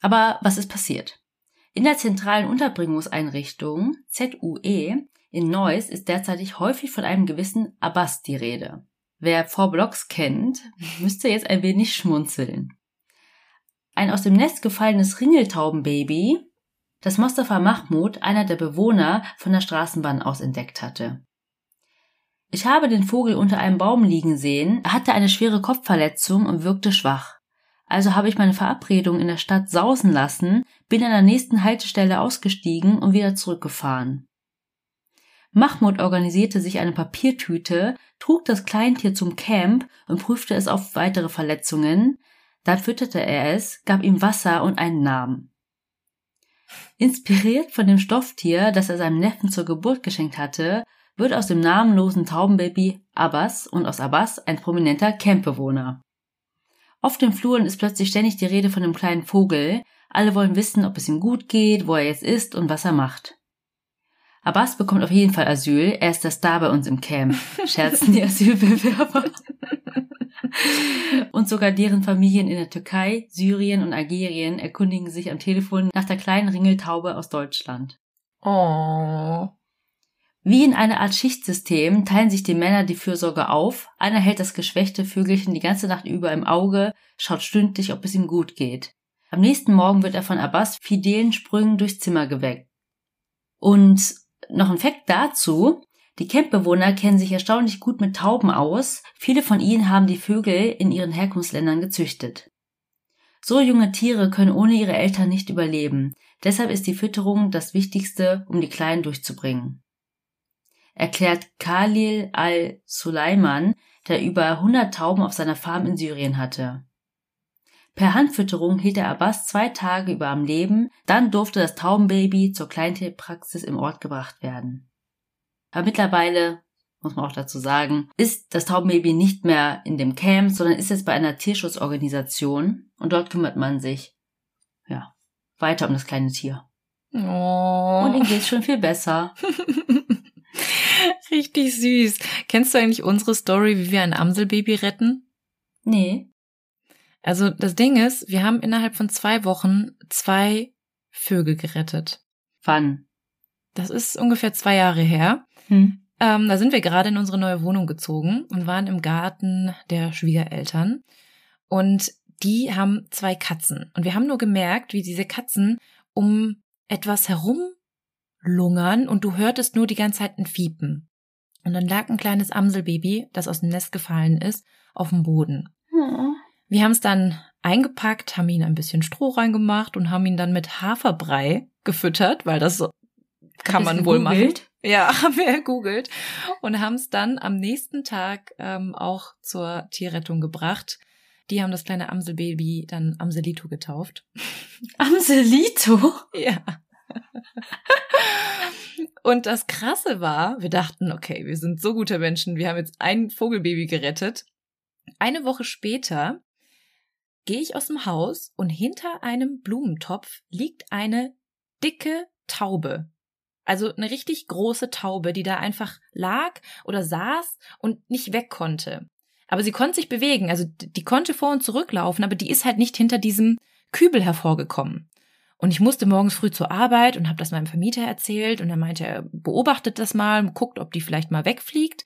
aber was ist passiert? In der zentralen Unterbringungseinrichtung ZUE in Neuss ist derzeitig häufig von einem gewissen Abbas die Rede. Wer Four Blocks kennt, müsste jetzt ein wenig schmunzeln. Ein aus dem Nest gefallenes Ringeltaubenbaby, das Mostafa Mahmoud, einer der Bewohner, von der Straßenbahn aus entdeckt hatte. Ich habe den Vogel unter einem Baum liegen sehen, er hatte eine schwere Kopfverletzung und wirkte schwach. Also habe ich meine Verabredung in der Stadt sausen lassen, bin an der nächsten Haltestelle ausgestiegen und wieder zurückgefahren. Mahmoud organisierte sich eine Papiertüte, trug das Kleintier zum Camp und prüfte es auf weitere Verletzungen. Dann fütterte er es, gab ihm Wasser und einen Namen. Inspiriert von dem Stofftier, das er seinem Neffen zur Geburt geschenkt hatte, wird aus dem namenlosen Taubenbaby Abbas und aus Abbas ein prominenter Campbewohner. Auf den Fluren ist plötzlich ständig die Rede von dem kleinen Vogel. Alle wollen wissen, ob es ihm gut geht, wo er jetzt ist und was er macht. Abbas bekommt auf jeden Fall Asyl. Er ist der Star bei uns im Camp. Scherzen die Asylbewerber. und sogar deren Familien in der Türkei, Syrien und Algerien erkundigen sich am Telefon nach der kleinen Ringeltaube aus Deutschland. Oh. Wie in einer Art Schichtsystem teilen sich die Männer die Fürsorge auf. Einer hält das geschwächte Vögelchen die ganze Nacht über im Auge, schaut stündlich, ob es ihm gut geht. Am nächsten Morgen wird er von Abbas fidelen Sprüngen durchs Zimmer geweckt. Und noch ein Fakt dazu. Die Campbewohner kennen sich erstaunlich gut mit Tauben aus. Viele von ihnen haben die Vögel in ihren Herkunftsländern gezüchtet. So junge Tiere können ohne ihre Eltern nicht überleben. Deshalb ist die Fütterung das Wichtigste, um die Kleinen durchzubringen. Erklärt Khalil al-Sulaiman, der über 100 Tauben auf seiner Farm in Syrien hatte. Per Handfütterung hielt der Abbas zwei Tage über am Leben, dann durfte das Taubenbaby zur Kleintierpraxis im Ort gebracht werden. Aber mittlerweile, muss man auch dazu sagen, ist das Taubenbaby nicht mehr in dem Camp, sondern ist jetzt bei einer Tierschutzorganisation und dort kümmert man sich, ja, weiter um das kleine Tier. Oh. Und ihm geht's schon viel besser. Richtig süß. Kennst du eigentlich unsere Story, wie wir ein Amselbaby retten? Nee. Also das Ding ist, wir haben innerhalb von zwei Wochen zwei Vögel gerettet. Wann? Das ist ungefähr zwei Jahre her. Hm. Ähm, da sind wir gerade in unsere neue Wohnung gezogen und waren im Garten der Schwiegereltern. Und die haben zwei Katzen. Und wir haben nur gemerkt, wie diese Katzen um etwas herumlungern und du hörtest nur die ganze Zeit ein Fiepen. Und dann lag ein kleines Amselbaby, das aus dem Nest gefallen ist, auf dem Boden. Hm. Wir haben es dann eingepackt, haben ihn ein bisschen Stroh reingemacht und haben ihn dann mit Haferbrei gefüttert, weil das kann man wohl machen. Ja, haben wir gegoogelt und haben es dann am nächsten Tag ähm, auch zur Tierrettung gebracht. Die haben das kleine Amselbaby dann Amselito getauft. Amselito? Ja. Und das Krasse war, wir dachten, okay, wir sind so gute Menschen, wir haben jetzt ein Vogelbaby gerettet. Eine Woche später gehe ich aus dem Haus und hinter einem Blumentopf liegt eine dicke Taube. Also eine richtig große Taube, die da einfach lag oder saß und nicht weg konnte. Aber sie konnte sich bewegen, also die konnte vor und zurücklaufen, aber die ist halt nicht hinter diesem Kübel hervorgekommen. Und ich musste morgens früh zur Arbeit und habe das meinem Vermieter erzählt und er meinte, er beobachtet das mal, guckt, ob die vielleicht mal wegfliegt.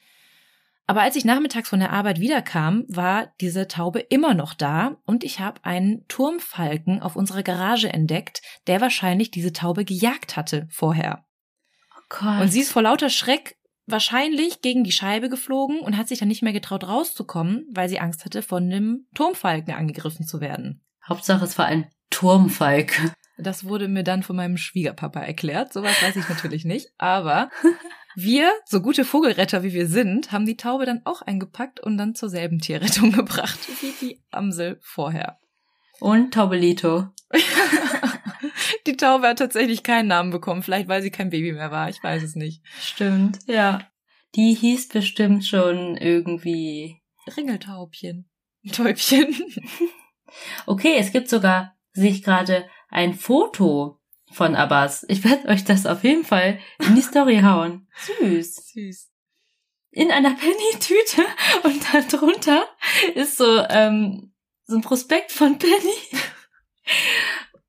Aber als ich nachmittags von der Arbeit wiederkam, war diese Taube immer noch da und ich habe einen Turmfalken auf unserer Garage entdeckt, der wahrscheinlich diese Taube gejagt hatte vorher. Oh Gott. Und sie ist vor lauter Schreck wahrscheinlich gegen die Scheibe geflogen und hat sich dann nicht mehr getraut rauszukommen, weil sie Angst hatte, von dem Turmfalken angegriffen zu werden. Hauptsache es war ein Turmfalke. Das wurde mir dann von meinem Schwiegerpapa erklärt. Sowas weiß ich natürlich nicht. Aber wir, so gute Vogelretter wie wir sind, haben die Taube dann auch eingepackt und dann zur selben Tierrettung gebracht wie die Amsel vorher. Und Taubelito. die Taube hat tatsächlich keinen Namen bekommen, vielleicht weil sie kein Baby mehr war. Ich weiß es nicht. Stimmt, ja. Die hieß bestimmt schon irgendwie Ringeltaubchen. Täubchen. Okay, es gibt sogar, sehe ich gerade, ein Foto von Abbas. Ich werde euch das auf jeden Fall in die Story hauen. Süß. Süß. In einer Penny-Tüte und darunter ist so, ähm, so ein Prospekt von Penny.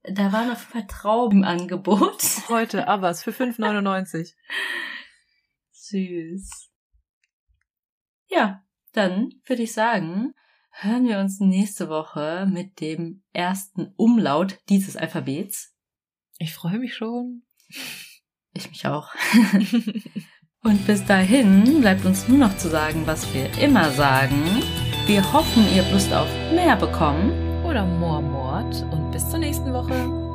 Da waren auf jeden Fall Trauben im Angebot. Heute Abbas für 5,99. Süß. Ja, dann würde ich sagen, hören wir uns nächste Woche mit dem ersten Umlaut dieses Alphabets. Ich freue mich schon. Ich mich auch. Und bis dahin bleibt uns nur noch zu sagen, was wir immer sagen. Wir hoffen, ihr habt Lust auf mehr bekommen. Oder Moormord und bis zur nächsten Woche.